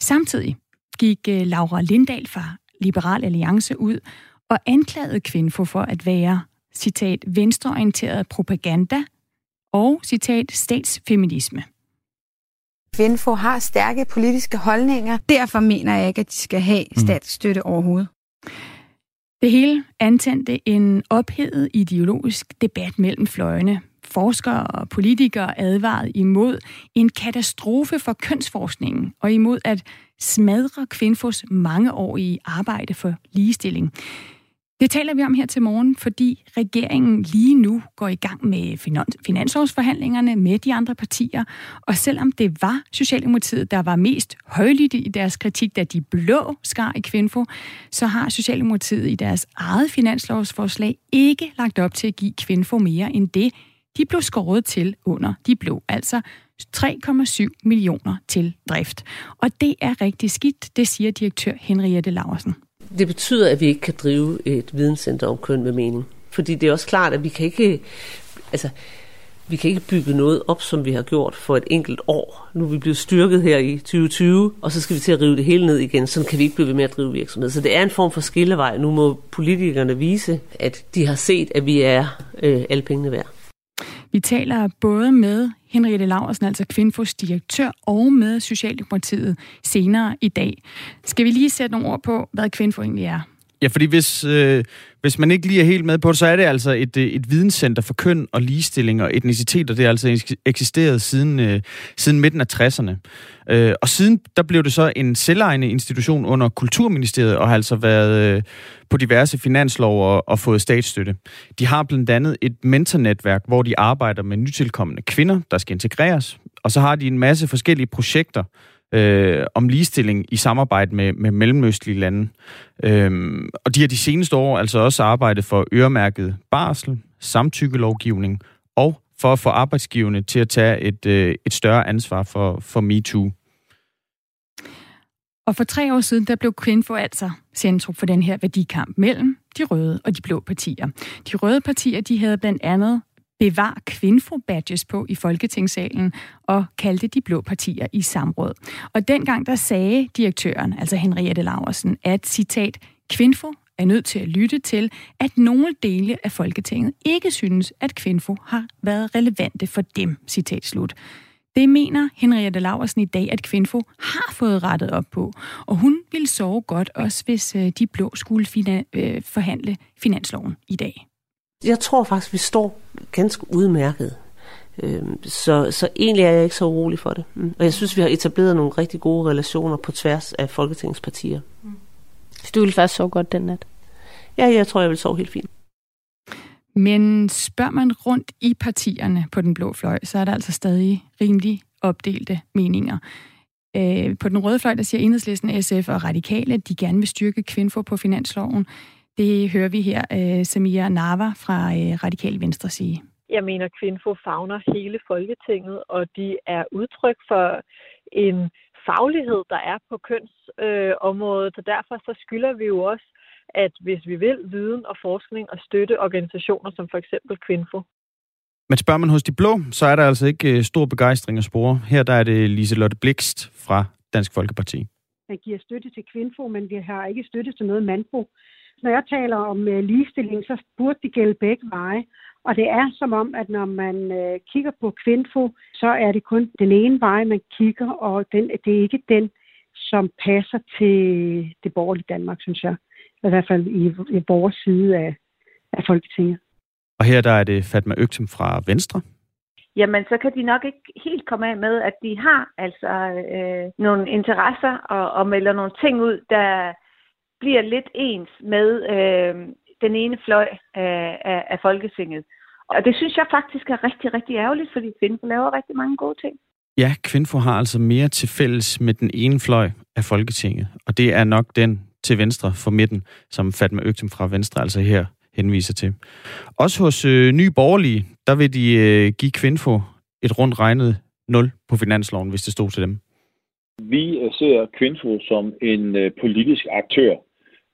Samtidig gik øh, Laura Lindahl fra Liberal Alliance ud og anklagede Kvinfo for at være, citat, venstreorienteret propaganda, og, citat, statsfeminisme. Kvinfo har stærke politiske holdninger. Derfor mener jeg ikke, at de skal have mm. statsstøtte overhovedet. Det hele antændte en ophedet ideologisk debat mellem fløjene. Forskere og politikere advarede imod en katastrofe for kønsforskningen og imod at smadre Kvinfos mangeårige arbejde for ligestilling. Det taler vi om her til morgen, fordi regeringen lige nu går i gang med finansårsforhandlingerne med de andre partier. Og selvom det var Socialdemokratiet, der var mest højlydt i deres kritik, da de blå skar i Kvinfo, så har Socialdemokratiet i deres eget finanslovsforslag ikke lagt op til at give Kvinfo mere end det, de blev skåret til under de blå. Altså 3,7 millioner til drift. Og det er rigtig skidt, det siger direktør Henriette Laversen det betyder, at vi ikke kan drive et videnscenter om køn med mening. Fordi det er også klart, at vi kan ikke, altså, vi kan ikke bygge noget op, som vi har gjort for et enkelt år. Nu er vi blevet styrket her i 2020, og så skal vi til at rive det hele ned igen. Sådan kan vi ikke blive ved med at drive virksomhed. Så det er en form for skillevej. Nu må politikerne vise, at de har set, at vi er øh, alle pengene værd. Vi taler både med Henriette Laversen, altså Kvinfos direktør, og med Socialdemokratiet senere i dag. Skal vi lige sætte nogle ord på, hvad Kvinfo egentlig er? Ja, fordi hvis, øh, hvis man ikke lige er helt med på det, så er det altså et, øh, et videnscenter for køn og ligestilling og etnicitet, og det har altså eksisteret siden, øh, siden midten af 60'erne. Øh, og siden der blev det så en selvejende institution under Kulturministeriet, og har altså været øh, på diverse finanslov og, og fået statsstøtte. De har blandt andet et mentornetværk, hvor de arbejder med nytilkommende kvinder, der skal integreres, og så har de en masse forskellige projekter, øh, om ligestilling i samarbejde med, med mellemøstlige lande. Øhm, og de har de seneste år altså også arbejdet for øremærket barsel, samtykkelovgivning og for at få arbejdsgiverne til at tage et, øh, et større ansvar for, for MeToo. Og for tre år siden, der blev Kvinfo altså centrum for den her værdikamp mellem de røde og de blå partier. De røde partier, de havde blandt andet bevar Kvinfo-badges på i Folketingssalen og kaldte de blå partier i samråd. Og dengang der sagde direktøren, altså Henriette Laversen, at citat, Kvinfo er nødt til at lytte til, at nogle dele af Folketinget ikke synes, at Kvinfo har været relevante for dem, citat slut. Det mener Henriette Laversen i dag, at Kvinfo har fået rettet op på, og hun vil sove godt også, hvis øh, de blå skulle fina- øh, forhandle finansloven i dag. Jeg tror faktisk, vi står ganske udmærket. Øhm, så, så egentlig er jeg ikke så urolig for det. Mm. Og jeg synes, vi har etableret nogle rigtig gode relationer på tværs af Folketingspartier. Mm. Så du vil faktisk sove godt den nat? Ja, jeg tror, jeg vil sove helt fint. Men spørger man rundt i partierne på den blå fløj, så er der altså stadig rimelig opdelte meninger. Øh, på den røde fløj, der siger enhedslisten, SF og Radikale, at de gerne vil styrke kvindfor på finansloven. Det hører vi her øh, Samia Nava fra øh, Radikal Venstre sige. Jeg mener, Kvinfo fagner hele Folketinget, og de er udtryk for en faglighed, der er på kønsområdet, øh, og derfor så skylder vi jo også, at hvis vi vil viden og forskning og støtte organisationer som for eksempel Kvinfo. Men spørger man hos de blå, så er der altså ikke øh, stor begejstring at spore. Her der er det Liselotte Blikst fra Dansk Folkeparti. Man giver støtte til Kvinfo, men vi har ikke støtte til noget mandfo. Når jeg taler om øh, ligestilling, så burde det gælde begge veje. Og det er som om, at når man øh, kigger på Kvinfo, så er det kun den ene vej, man kigger, og den, det er ikke den, som passer til det borgerlige Danmark, synes jeg. I hvert fald i, i vores side af, af Folketinget. Og her der er det Fatma Øgtem fra Venstre. Jamen, så kan de nok ikke helt komme af med, at de har altså øh, nogle interesser og, og melder nogle ting ud, der bliver lidt ens med øh, den ene fløj af, af, af Folketinget. Og det synes jeg faktisk er rigtig, rigtig ærgerligt, fordi Kvinfo laver rigtig mange gode ting. Ja, Kvinfo har altså mere til fælles med den ene fløj af Folketinget, og det er nok den til venstre for midten, som Fatma Øgtem fra Venstre altså her henviser til. Også hos øh, Nye Borgerlige, der vil de øh, give Kvinfo et rundt regnet 0 på finansloven, hvis det stod til dem. Vi ser Kvinfo som en øh, politisk aktør,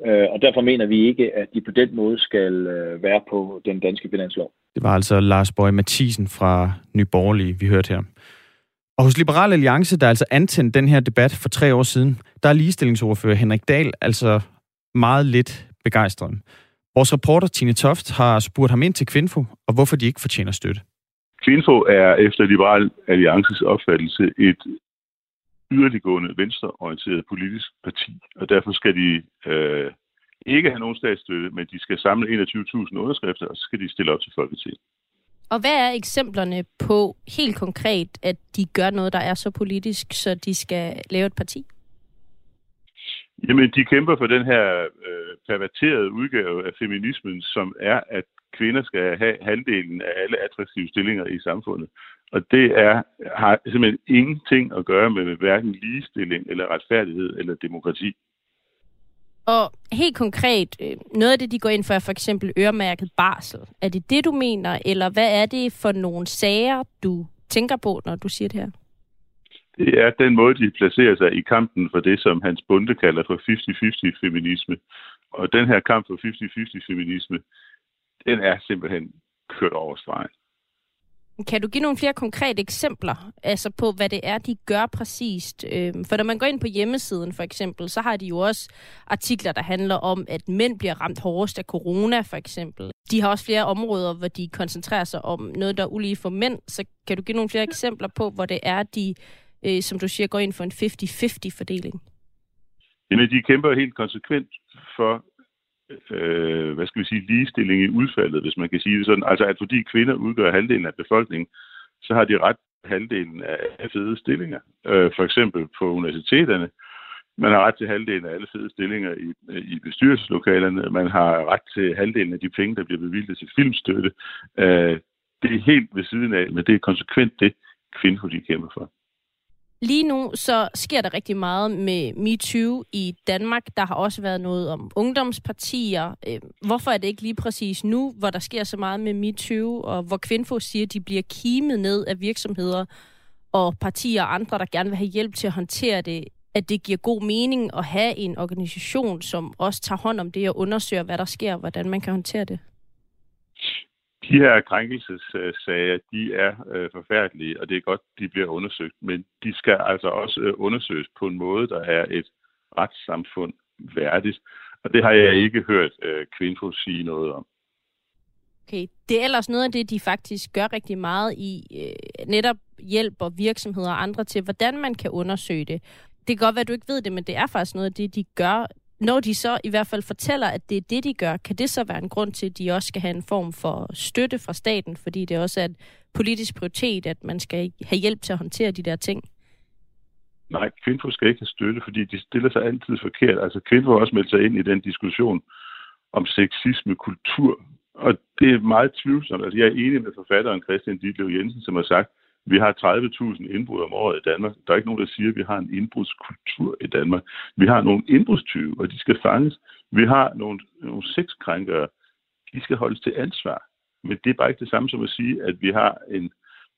øh, og derfor mener vi ikke, at de på den måde skal øh, være på den danske finanslov. Det var altså Lars Bøge Mathisen fra Nye Borgerlige, vi hørte her. Og hos Liberal Alliance, der altså antændte den her debat for tre år siden, der er ligestillingsordfører Henrik Dahl altså meget lidt begejstret. Vores reporter Tine Toft har spurgt ham ind til Kvinfo, og hvorfor de ikke fortjener støtte. Kvinfo er efter Liberal Alliances opfattelse et yderliggående venstreorienteret politisk parti, og derfor skal de øh, ikke have nogen statsstøtte, men de skal samle 21.000 underskrifter, og så skal de stille op til Folketinget. Og hvad er eksemplerne på helt konkret, at de gør noget, der er så politisk, så de skal lave et parti? Jamen, de kæmper for den her øh, perverterede udgave af feminismen, som er, at kvinder skal have halvdelen af alle attraktive stillinger i samfundet. Og det er, har simpelthen ingenting at gøre med hverken ligestilling eller retfærdighed eller demokrati. Og helt konkret, øh, noget af det, de går ind for, er for eksempel øremærket barsel. Er det det, du mener, eller hvad er det for nogle sager, du tænker på, når du siger det her? Det er den måde, de placerer sig i kampen for det, som Hans Bunde kalder for 50-50 feminisme. Og den her kamp for 50-50 feminisme, den er simpelthen kørt over stregen. Kan du give nogle flere konkrete eksempler altså på, hvad det er, de gør præcist? Øhm, for når man går ind på hjemmesiden for eksempel, så har de jo også artikler, der handler om, at mænd bliver ramt hårdest af corona for eksempel. De har også flere områder, hvor de koncentrerer sig om noget, der er ulige for mænd. Så kan du give nogle flere eksempler på, hvor det er, de, øh, som du siger, går ind for en 50-50 fordeling? Jamen, de kæmper helt konsekvent for øh, hvad skal vi sige, ligestilling i udfaldet, hvis man kan sige det sådan. Altså, at fordi kvinder udgør halvdelen af befolkningen, så har de ret halvdelen af fede stillinger. Øh, for eksempel på universiteterne. Man har ret til halvdelen af alle fede stillinger i, i bestyrelseslokalerne. Man har ret til halvdelen af de penge, der bliver bevilget til filmstøtte. Øh, det er helt ved siden af, men det er konsekvent det, kvinder de kæmper for. Lige nu så sker der rigtig meget med MeToo i Danmark. Der har også været noget om ungdomspartier. Øh, hvorfor er det ikke lige præcis nu, hvor der sker så meget med MeToo, og hvor Kvinfo siger, at de bliver kimet ned af virksomheder og partier og andre, der gerne vil have hjælp til at håndtere det, at det giver god mening at have en organisation, som også tager hånd om det og undersøger, hvad der sker og hvordan man kan håndtere det? De her krænkelsessager, de er øh, forfærdelige, og det er godt, de bliver undersøgt, men de skal altså også øh, undersøges på en måde, der er et retssamfund værdigt. Og det har jeg ikke hørt øh, Kvinfo sige noget om. Okay, det er ellers noget af det, de faktisk gør rigtig meget i øh, netop hjælper virksomheder og andre til, hvordan man kan undersøge det. Det kan godt være, at du ikke ved det, men det er faktisk noget af det, de gør når de så i hvert fald fortæller, at det er det, de gør, kan det så være en grund til, at de også skal have en form for støtte fra staten, fordi det også er et politisk prioritet, at man skal have hjælp til at håndtere de der ting? Nej, Kvinfo skal ikke have støtte, fordi de stiller sig altid forkert. Altså, Kvinfo har også meldt sig ind i den diskussion om sexisme, kultur, og det er meget tvivlsomt. Altså, jeg er enig med forfatteren Christian Ditlev Jensen, som har sagt, vi har 30.000 indbrud om året i Danmark. Der er ikke nogen, der siger, at vi har en indbrudskultur i Danmark. Vi har nogle indbrudstyve, og de skal fanges. Vi har nogle, nogle sexkrænkere. De skal holdes til ansvar. Men det er bare ikke det samme som at sige, at vi har en,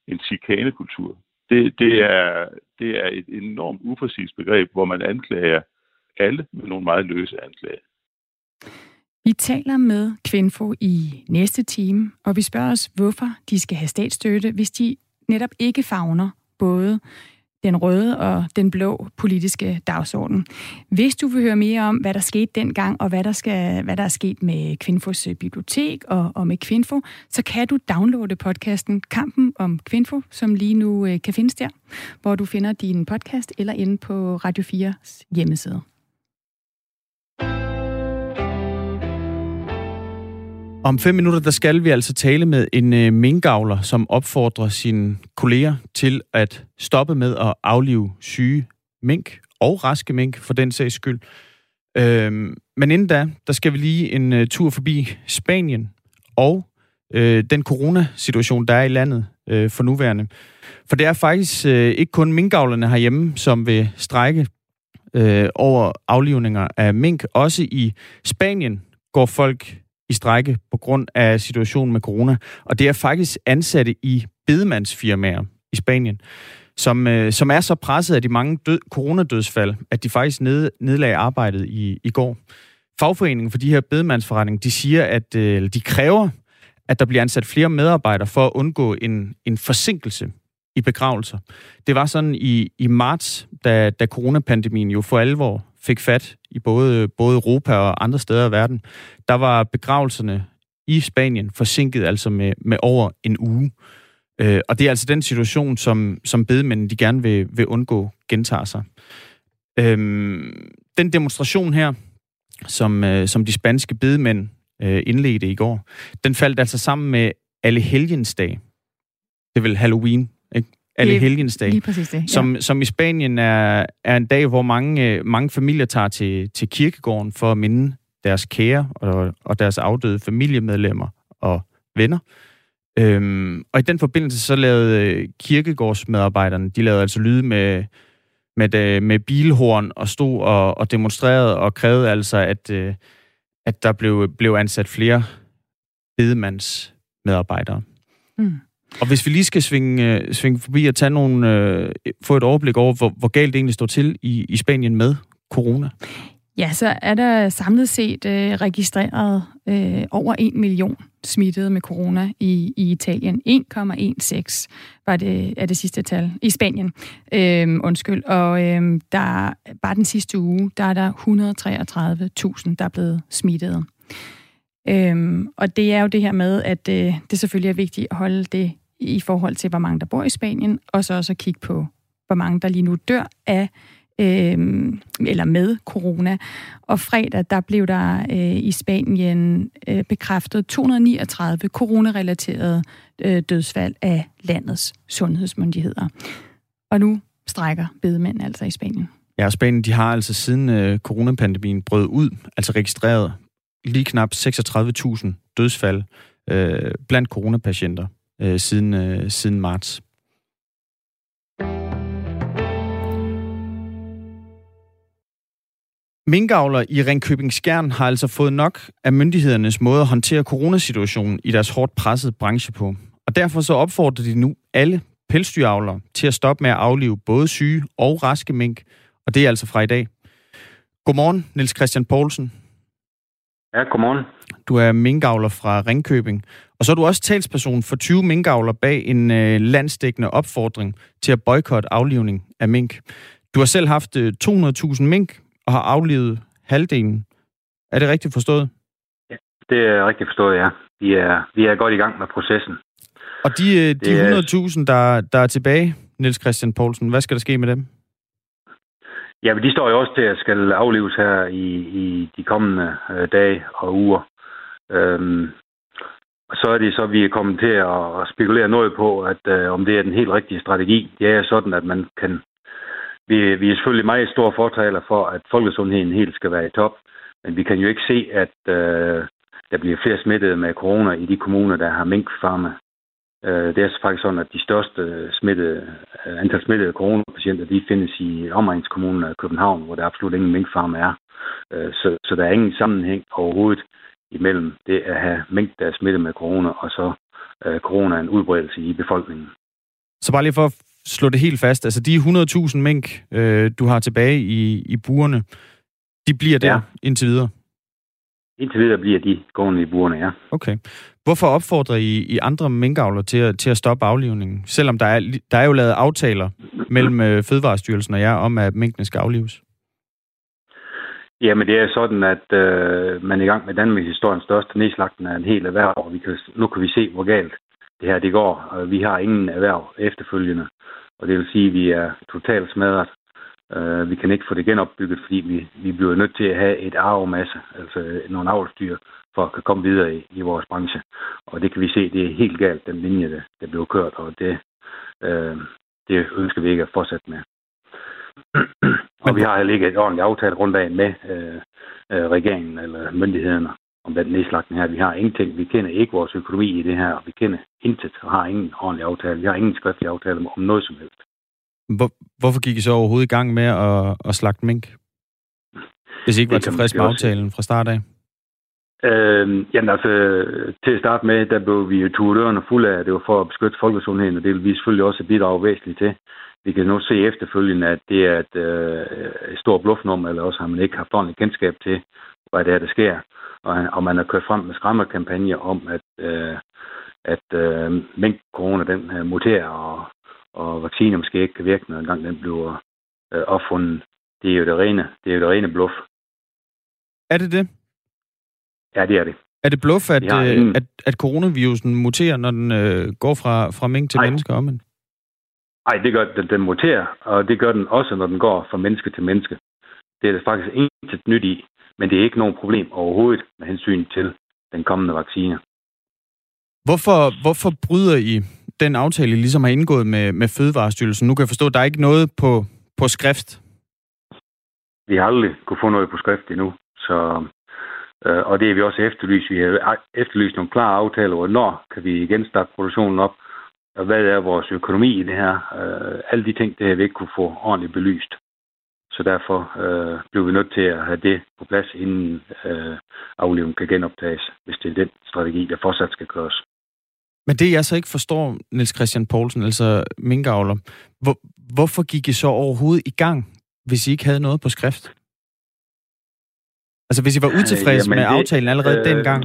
en chikanekultur. Det, det, er, det er et enormt upræcist begreb, hvor man anklager alle med nogle meget løse anklager. Vi taler med Kvinfo i næste time, og vi spørger os, hvorfor de skal have statsstøtte, hvis de netop ikke fagner både den røde og den blå politiske dagsorden. Hvis du vil høre mere om, hvad der skete dengang, og hvad der, skal, hvad der er sket med Kvinfos øh, bibliotek og, og med Kvinfo, så kan du downloade podcasten Kampen om Kvinfo, som lige nu øh, kan findes der, hvor du finder din podcast eller inde på Radio 4's hjemmeside. Om fem minutter, der skal vi altså tale med en øh, minkavler, som opfordrer sine kolleger til at stoppe med at aflive syge mink og raske mink for den sags skyld. Øhm, men inden da, der skal vi lige en øh, tur forbi Spanien og øh, den coronasituation, der er i landet øh, for nuværende. For det er faktisk øh, ikke kun minkavlerne herhjemme, som vil strække øh, over aflivninger af mink. Også i Spanien går folk i strække på grund af situationen med corona. Og det er faktisk ansatte i bedemandsfirmaer i Spanien, som, øh, som er så presset af de mange død, coronadødsfald, at de faktisk ned, nedlagde arbejdet i, i går. Fagforeningen for de her bedemandsforretninger, de siger, at øh, de kræver, at der bliver ansat flere medarbejdere for at undgå en, en forsinkelse i begravelser. Det var sådan i, i marts, da, da coronapandemien jo for alvor fik fat i både, både Europa og andre steder i verden, der var begravelserne i Spanien forsinket altså med, med over en uge. Øh, og det er altså den situation, som, som bedemændene de gerne vil, vil undgå gentager sig. Øh, den demonstration her, som, øh, som de spanske bedemænd øh, indledte i går, den faldt altså sammen med alle helgensdag. Det vil Halloween alle helgensdag, Lige præcis det, ja. som, som i Spanien er, er en dag, hvor mange, mange familier tager til, til kirkegården for at minde deres kære og, og deres afdøde familiemedlemmer og venner. Øhm, og i den forbindelse så lavede kirkegårdsmedarbejderne, de lavede altså lyde med, med, med bilhorn og stod og, og demonstrerede og krævede altså, at, øh, at der blev, blev ansat flere bedemandsmedarbejdere. Mm. Og hvis vi lige skal svinge, øh, svinge forbi og tage nogle, øh, få et overblik over, hvor, hvor galt det egentlig står til i, i Spanien med corona. Ja, så er der samlet set øh, registreret øh, over 1 million smittede med corona i, i Italien. 1,16 var det, er det sidste tal. I Spanien, øh, undskyld. Og øh, der, bare den sidste uge, der er der 133.000, der er blevet smittet. Øhm, og det er jo det her med, at øh, det selvfølgelig er vigtigt at holde det i forhold til, hvor mange der bor i Spanien, og så også at kigge på, hvor mange der lige nu dør af øh, eller med corona. Og fredag, der blev der øh, i Spanien øh, bekræftet 239 coronarelaterede øh, dødsfald af landets sundhedsmyndigheder. Og nu strækker bedemænd altså i Spanien. Ja, Spanien de har altså siden øh, coronapandemien brød ud, altså registreret lige knap 36.000 dødsfald øh, blandt coronapatienter øh, siden, øh, siden marts. Minkavler i Ringkøbing Skjern har altså fået nok af myndighedernes måde at håndtere coronasituationen i deres hårdt pressede branche på. Og derfor så opfordrer de nu alle pelsdyravlere til at stoppe med at aflive både syge og raske mink. Og det er altså fra i dag. Godmorgen, Niels Christian Poulsen. Ja, godmorgen. Du er minkavler fra Ringkøbing. Og så er du også talsperson for 20 minkavler bag en øh, landsdækkende opfordring til at boykotte aflivning af mink. Du har selv haft øh, 200.000 mink og har aflivet halvdelen. Er det rigtigt forstået? Ja, det er rigtigt forstået, ja. Vi er, vi er godt i gang med processen. Og de, øh, de 100.000, der, der er tilbage, Niels Christian Poulsen, hvad skal der ske med dem? Ja, men de står jo også til at skal afleves her i, i de kommende øh, dage og uger. Øhm, så er det så, vi er kommet til at spekulere noget på, at øh, om det er den helt rigtige strategi. Det er sådan, at man kan... Vi, vi er selvfølgelig meget store fortaler for, at folkesundheden helt skal være i top, men vi kan jo ikke se, at øh, der bliver flere smittede med corona i de kommuner, der har minkfarme. Øh, det er faktisk sådan, at de største smittede, øh, antal smittede coronapatienter, de findes i omegnskommunen af København, hvor der absolut ingen minkfarme er. Øh, så, så der er ingen sammenhæng overhovedet imellem det at have mink, der er smittet med corona, og så øh, corona en udbredelse i befolkningen. Så bare lige for at slå det helt fast, altså de 100.000 mink, øh, du har tilbage i, i burene, de bliver der ja. indtil videre? Indtil videre bliver de gående i burene, ja. Okay. Hvorfor opfordrer I, I andre minkavler til at, til at stoppe aflivningen? Selvom der er, der er jo lavet aftaler mellem øh, Fødevarestyrelsen og jer om, at minkene skal aflives. Jamen det er sådan, at øh, man er i gang med Danmarks historiens største nedslagten af en hel erhverv, og vi kan, nu kan vi se, hvor galt det her det går. Vi har ingen erhverv efterfølgende, og det vil sige, at vi er totalt smadret. Øh, vi kan ikke få det genopbygget, fordi vi, vi bliver nødt til at have et arvemasse, altså øh, nogle avlstyr, for at kan komme videre i, i vores branche. Og det kan vi se, det er helt galt, den linje, der, der blev kørt, og det, øh, det ønsker vi ikke at fortsætte med. og vi har heller ikke et ordentligt aftalegrundlag med øh, øh, regeringen eller myndighederne om den nedslagning her. Vi har ingenting. Vi kender ikke vores økonomi i det her, vi kender intet og har ingen ordentlig aftale. Vi har ingen skriftlig aftale om noget som helst. Hvor, hvorfor gik I så overhovedet i gang med at, at slagte mink? Hvis I ikke var tilfreds med aftalen fra start af? Øh, jamen altså, til at starte med, der blev vi turet ørerne fulde af, det var for at beskytte folkesundheden, og det vil vi selvfølgelig også bidrage væsentligt til. Vi kan nu se efterfølgende, at det er et, øh, et stort bluffnummer, eller også har man ikke haft ordentligt kendskab til, hvad det er, der sker. Og, og man har kørt frem med skræmmerkampagner om, at, øh, at øh, mink-corona den øh, muterer, og og vacciner måske ikke kan virke, når engang den bliver øh, opfundet. Det er jo det rene, det er jo det rene bluff. Er det det? Ja, det er det. Er det bluff, at, ja, øh, at, at coronavirusen muterer, når den øh, går fra, fra mink til Ej. mennesker om Nej, det gør den, den muterer, og det gør den også, når den går fra menneske til menneske. Det er der faktisk intet nyt i, men det er ikke nogen problem overhovedet med hensyn til den kommende vaccine. Hvorfor, hvorfor bryder I den aftale, I ligesom har indgået med, med Fødevarestyrelsen? Nu kan jeg forstå, at der er ikke noget på, på skrift. Vi har aldrig kunne få noget på skrift endnu, så, øh, og det er vi også efterlyst. Vi har efterlyst nogle klare aftaler, hvornår kan vi igen starte produktionen op, og hvad er vores økonomi i det her. Øh, alle de ting, det har vi ikke kunne få ordentligt belyst. Så derfor øh, bliver vi nødt til at have det på plads, inden øh, aflevningen kan genoptages, hvis det er den strategi, der fortsat skal køres. Men det, jeg så ikke forstår, Niels Christian Poulsen, altså minkavler, hvor, hvorfor gik I så overhovedet i gang, hvis I ikke havde noget på skrift? Altså, hvis I var utilfredse øh, med det, aftalen allerede øh, dengang?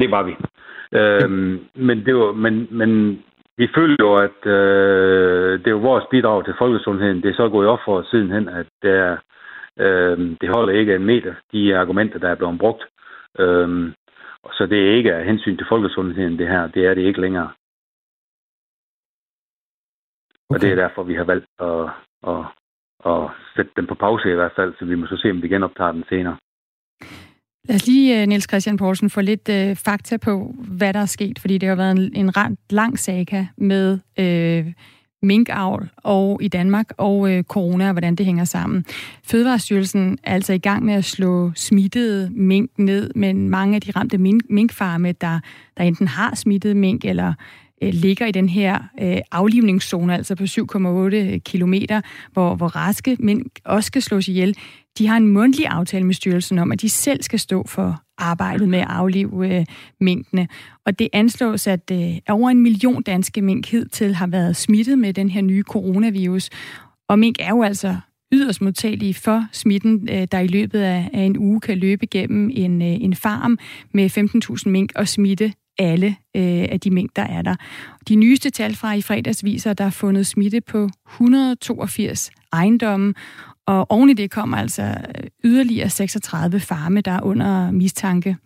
Det var vi. Øh, men, det var, men, men vi følte jo, at øh, det var vores bidrag til folkesundheden. Det er så gået op for sidenhen, at der, øh, det holder ikke en meter, de argumenter, der er blevet brugt. Øh, så det er ikke af hensyn til folkesundheden, det her. Det er det ikke længere. Okay. Og det er derfor, vi har valgt at, at, at sætte den på pause i hvert fald, så vi må så se, om vi genoptager den senere. Lad os lige, øh, Niels Christian Poulsen, få lidt øh, fakta på, hvad der er sket, fordi det har været en, en ret lang saga med øh, minkavl og i Danmark og øh, corona og hvordan det hænger sammen. Fødevarestyrelsen er altså i gang med at slå smittede mink ned, men mange af de ramte mink, minkfarme, der, der enten har smittet mink eller øh, ligger i den her øh, aflivningszone, altså på 7,8 kilometer, hvor, hvor raske mink også skal slås ihjel. De har en mundtlig aftale med styrelsen om, at de selv skal stå for arbejdet med at aflive øh, minkene. Og det anslås, at øh, over en million danske mink hidtil har været smittet med den her nye coronavirus. Og mink er jo altså yderst modtagelige for smitten, øh, der i løbet af, af en uge kan løbe gennem en, øh, en farm med 15.000 mink og smitte alle øh, af de mink, der er der. De nyeste tal fra i fredags viser, at der er fundet smitte på 182 ejendomme, og oven i det kommer altså øh, yderligere 36 farme, der er under mistanke.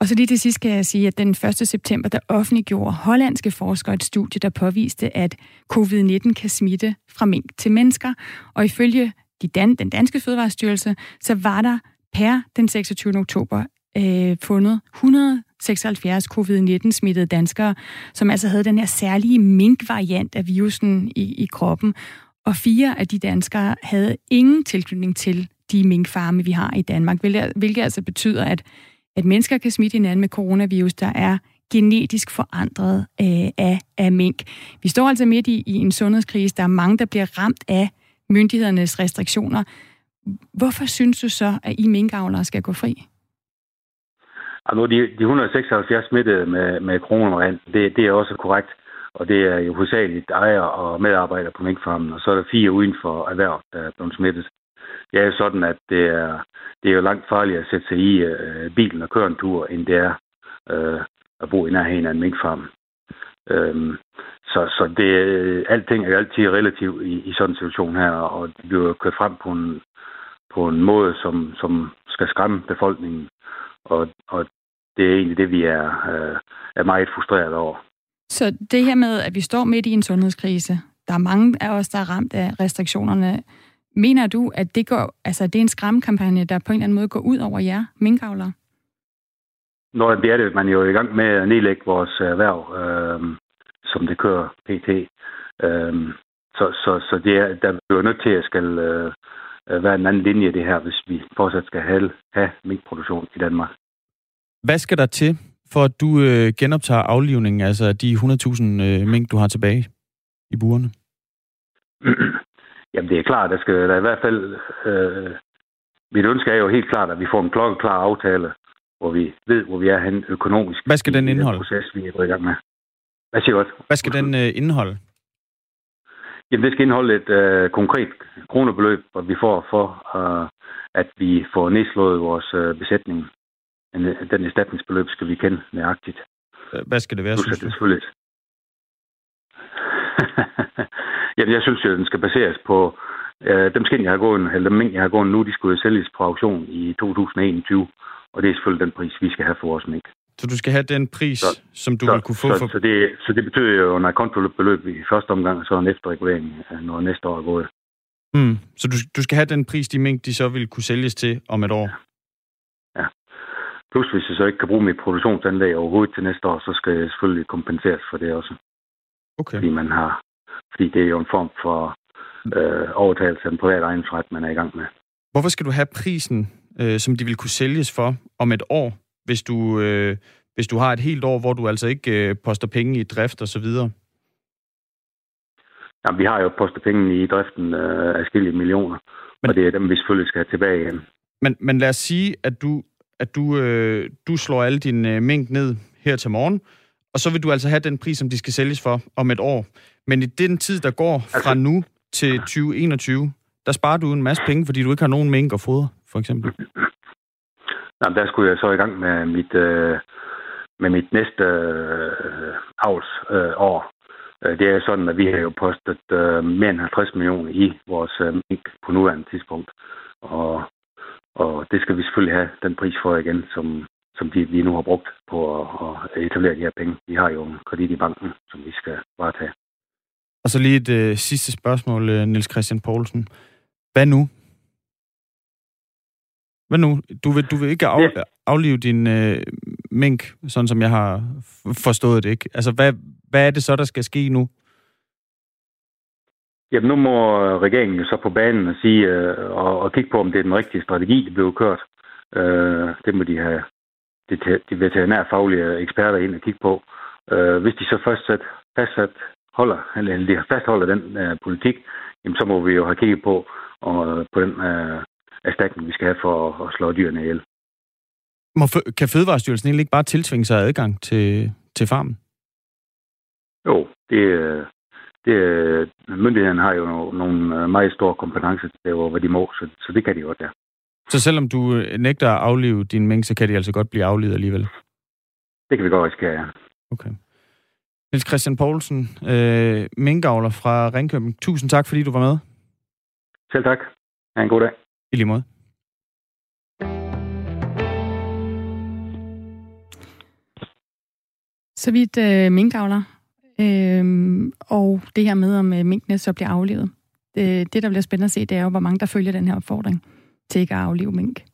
Og så lige til sidst kan jeg sige, at den 1. september, der offentliggjorde hollandske forskere et studie, der påviste, at covid-19 kan smitte fra mink til mennesker. Og ifølge de dan- den danske fødevarestyrelse, så var der per den 26. oktober øh, fundet 176 covid-19-smittede danskere, som altså havde den her særlige mink-variant af virusen i, i kroppen. Og fire af de danskere havde ingen tilknytning til de minkfarme, vi har i Danmark, hvilket, altså betyder, at, at mennesker kan smitte hinanden med coronavirus, der er genetisk forandret øh, af, af mink. Vi står altså midt i, i en sundhedskrise. Der er mange, der bliver ramt af myndighedernes restriktioner. Hvorfor synes du så, at I minkavlere skal gå fri? Altså, de, de 176 smittede med, med coronavirus, det, det er også korrekt. Og det er jo hovedsageligt ejere og medarbejdere på minkfarmen, og så er der fire uden for erhverv, der er blevet smittet. Det er jo sådan, at det er, det er jo langt farligere at sætte sig i øh, bilen og køre en tur, end det er øh, at bo i nærheden af en minkfarm. Øhm, så, så det, øh, alting er altid relativt i, i sådan en situation her, og det bliver kørt frem på en, på en måde, som, som skal skræmme befolkningen. Og, og det er egentlig det, vi er, øh, er meget frustreret over. Så det her med, at vi står midt i en sundhedskrise, der er mange af os, der er ramt af restriktionerne. Mener du, at det, går, altså, det er en skræmmekampagne, der på en eller anden måde går ud over jer, minkavlere? Når det er det, man er jo i gang med at nedlægge vores erhverv, øh, som det kører pt. Øh, så, så, så det er, der er jo nødt til at skal øh, være en anden linje det her, hvis vi fortsat skal have, have minkproduktion i Danmark. Hvad skal der til, for at du øh, genoptager aflivningen, altså de 100.000 øh, mink, du har tilbage i burene? Jamen det er klart, der skal der i hvert fald... Øh, mit ønske er jo helt klart, at vi får en klokkeklar aftale, hvor vi ved, hvor vi er hen økonomisk. Hvad skal den indeholde? Proces, vi er i gang med. Hvad siger du? Hvad skal den øh, indeholde? Jamen, det skal indeholde et øh, konkret kronebeløb, og vi får for, øh, at vi får nedslået vores øh, besætning. En, den erstatningsbeløb skal vi kende nøjagtigt. Hvad skal det være, synes du? Selvfølgelig. Jamen, jeg synes jo, at den skal baseres på øh, dem skin, jeg har gået, eller dem jeg har gået nu, de skulle sælges på auktion i 2021. Og det er selvfølgelig den pris, vi skal have for vores mink. Så du skal have den pris, så, som du så, vil kunne få så, for... Så det, så det betyder jo en kontobeløb i første omgang, og så en efterregulering, når næste år er gået. Mm. Så du, du skal have den pris, de mink, de så vil kunne sælges til om et år? Plus hvis jeg så ikke kan bruge mit produktionsanlæg overhovedet til næste år, så skal jeg selvfølgelig kompenseres for det også. Okay. Fordi man har... Fordi det er jo en form for øh, overtagelse af den private ejendomsret, man er i gang med. Hvorfor skal du have prisen, øh, som de vil kunne sælges for om et år, hvis du, øh, hvis du har et helt år, hvor du altså ikke øh, poster penge i drift og så videre? Ja, vi har jo postet penge i driften øh, af skille millioner, men, og det er dem, vi selvfølgelig skal have tilbage igen. Men, men lad os sige, at du, at du, øh, du slår alle dine øh, mink ned her til morgen, og så vil du altså have den pris, som de skal sælges for om et år. Men i den tid, der går fra altså, nu til 2021, der sparer du en masse penge, fordi du ikke har nogen mink at fodre, for eksempel. Jamen, der skulle jeg så i gang med mit, øh, med mit næste øh, avlsår. Øh, det er sådan, at vi har jo postet øh, mere end 50 millioner i vores øh, mink på nuværende tidspunkt. Og, og det skal vi selvfølgelig have den pris for igen, som, som de, vi nu har brugt på at, at etablere de her penge. Vi har jo en kredit i banken, som vi skal varetage. Og så lige et øh, sidste spørgsmål, øh, Niels Christian Poulsen. Hvad nu? Hvad nu? Du vil, du vil ikke af, ja. aflive din øh, mink, sådan som jeg har forstået det, ikke? Altså, hvad, hvad er det så, der skal ske nu? Jamen, nu må regeringen så på banen og sige, øh, og, og kigge på, om det er den rigtige strategi, der bliver kørt. Øh, det må de have de, de veterinære faglige eksperter ind og kigge på. Øh, hvis de så fastsat, fastsat holder, eller de fastholder den øh, politik, jamen, så må vi jo have kigget på, og, på den øh, erstatning, vi skal have for at slå dyrene ihjel. Må, kan Fødevarestyrelsen egentlig ikke bare tiltvinge sig adgang til, til farmen? Jo, det, det, myndighederne har jo nogle meget store kompetencer til, hvad de må, så, så det kan de godt, ja. Så selvom du øh, nægter at aflive din mængde, så kan de altså godt blive aflivet alligevel? Det kan vi godt risikere, ja. Okay. Niels Christian Poulsen, øh, minkavler fra Ringkøbing. Tusind tak, fordi du var med. Selv tak. Ha' en god dag. I lige måde. Så vidt øh, minkavler, Øhm, og det her med, om øh, minkene så bliver aflevet. Det, det, der bliver spændende at se, det er jo, hvor mange der følger den her opfordring til ikke at aflive mink.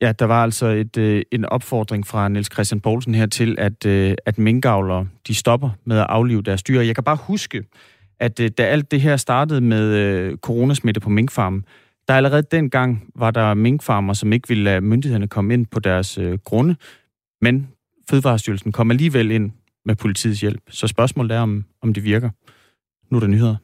Ja, der var altså et, øh, en opfordring fra Niels Christian Poulsen her til, at, øh, at minkavlere de stopper med at aflive deres dyr. Jeg kan bare huske, at øh, da alt det her startede med øh, coronasmitte på minkfarmen, der allerede dengang var der minkfarmer, som ikke ville lade myndighederne komme ind på deres øh, grunde, men Fødevarestyrelsen kom alligevel ind med politiets hjælp. Så spørgsmålet er, om, om det virker. Nu er der nyheder.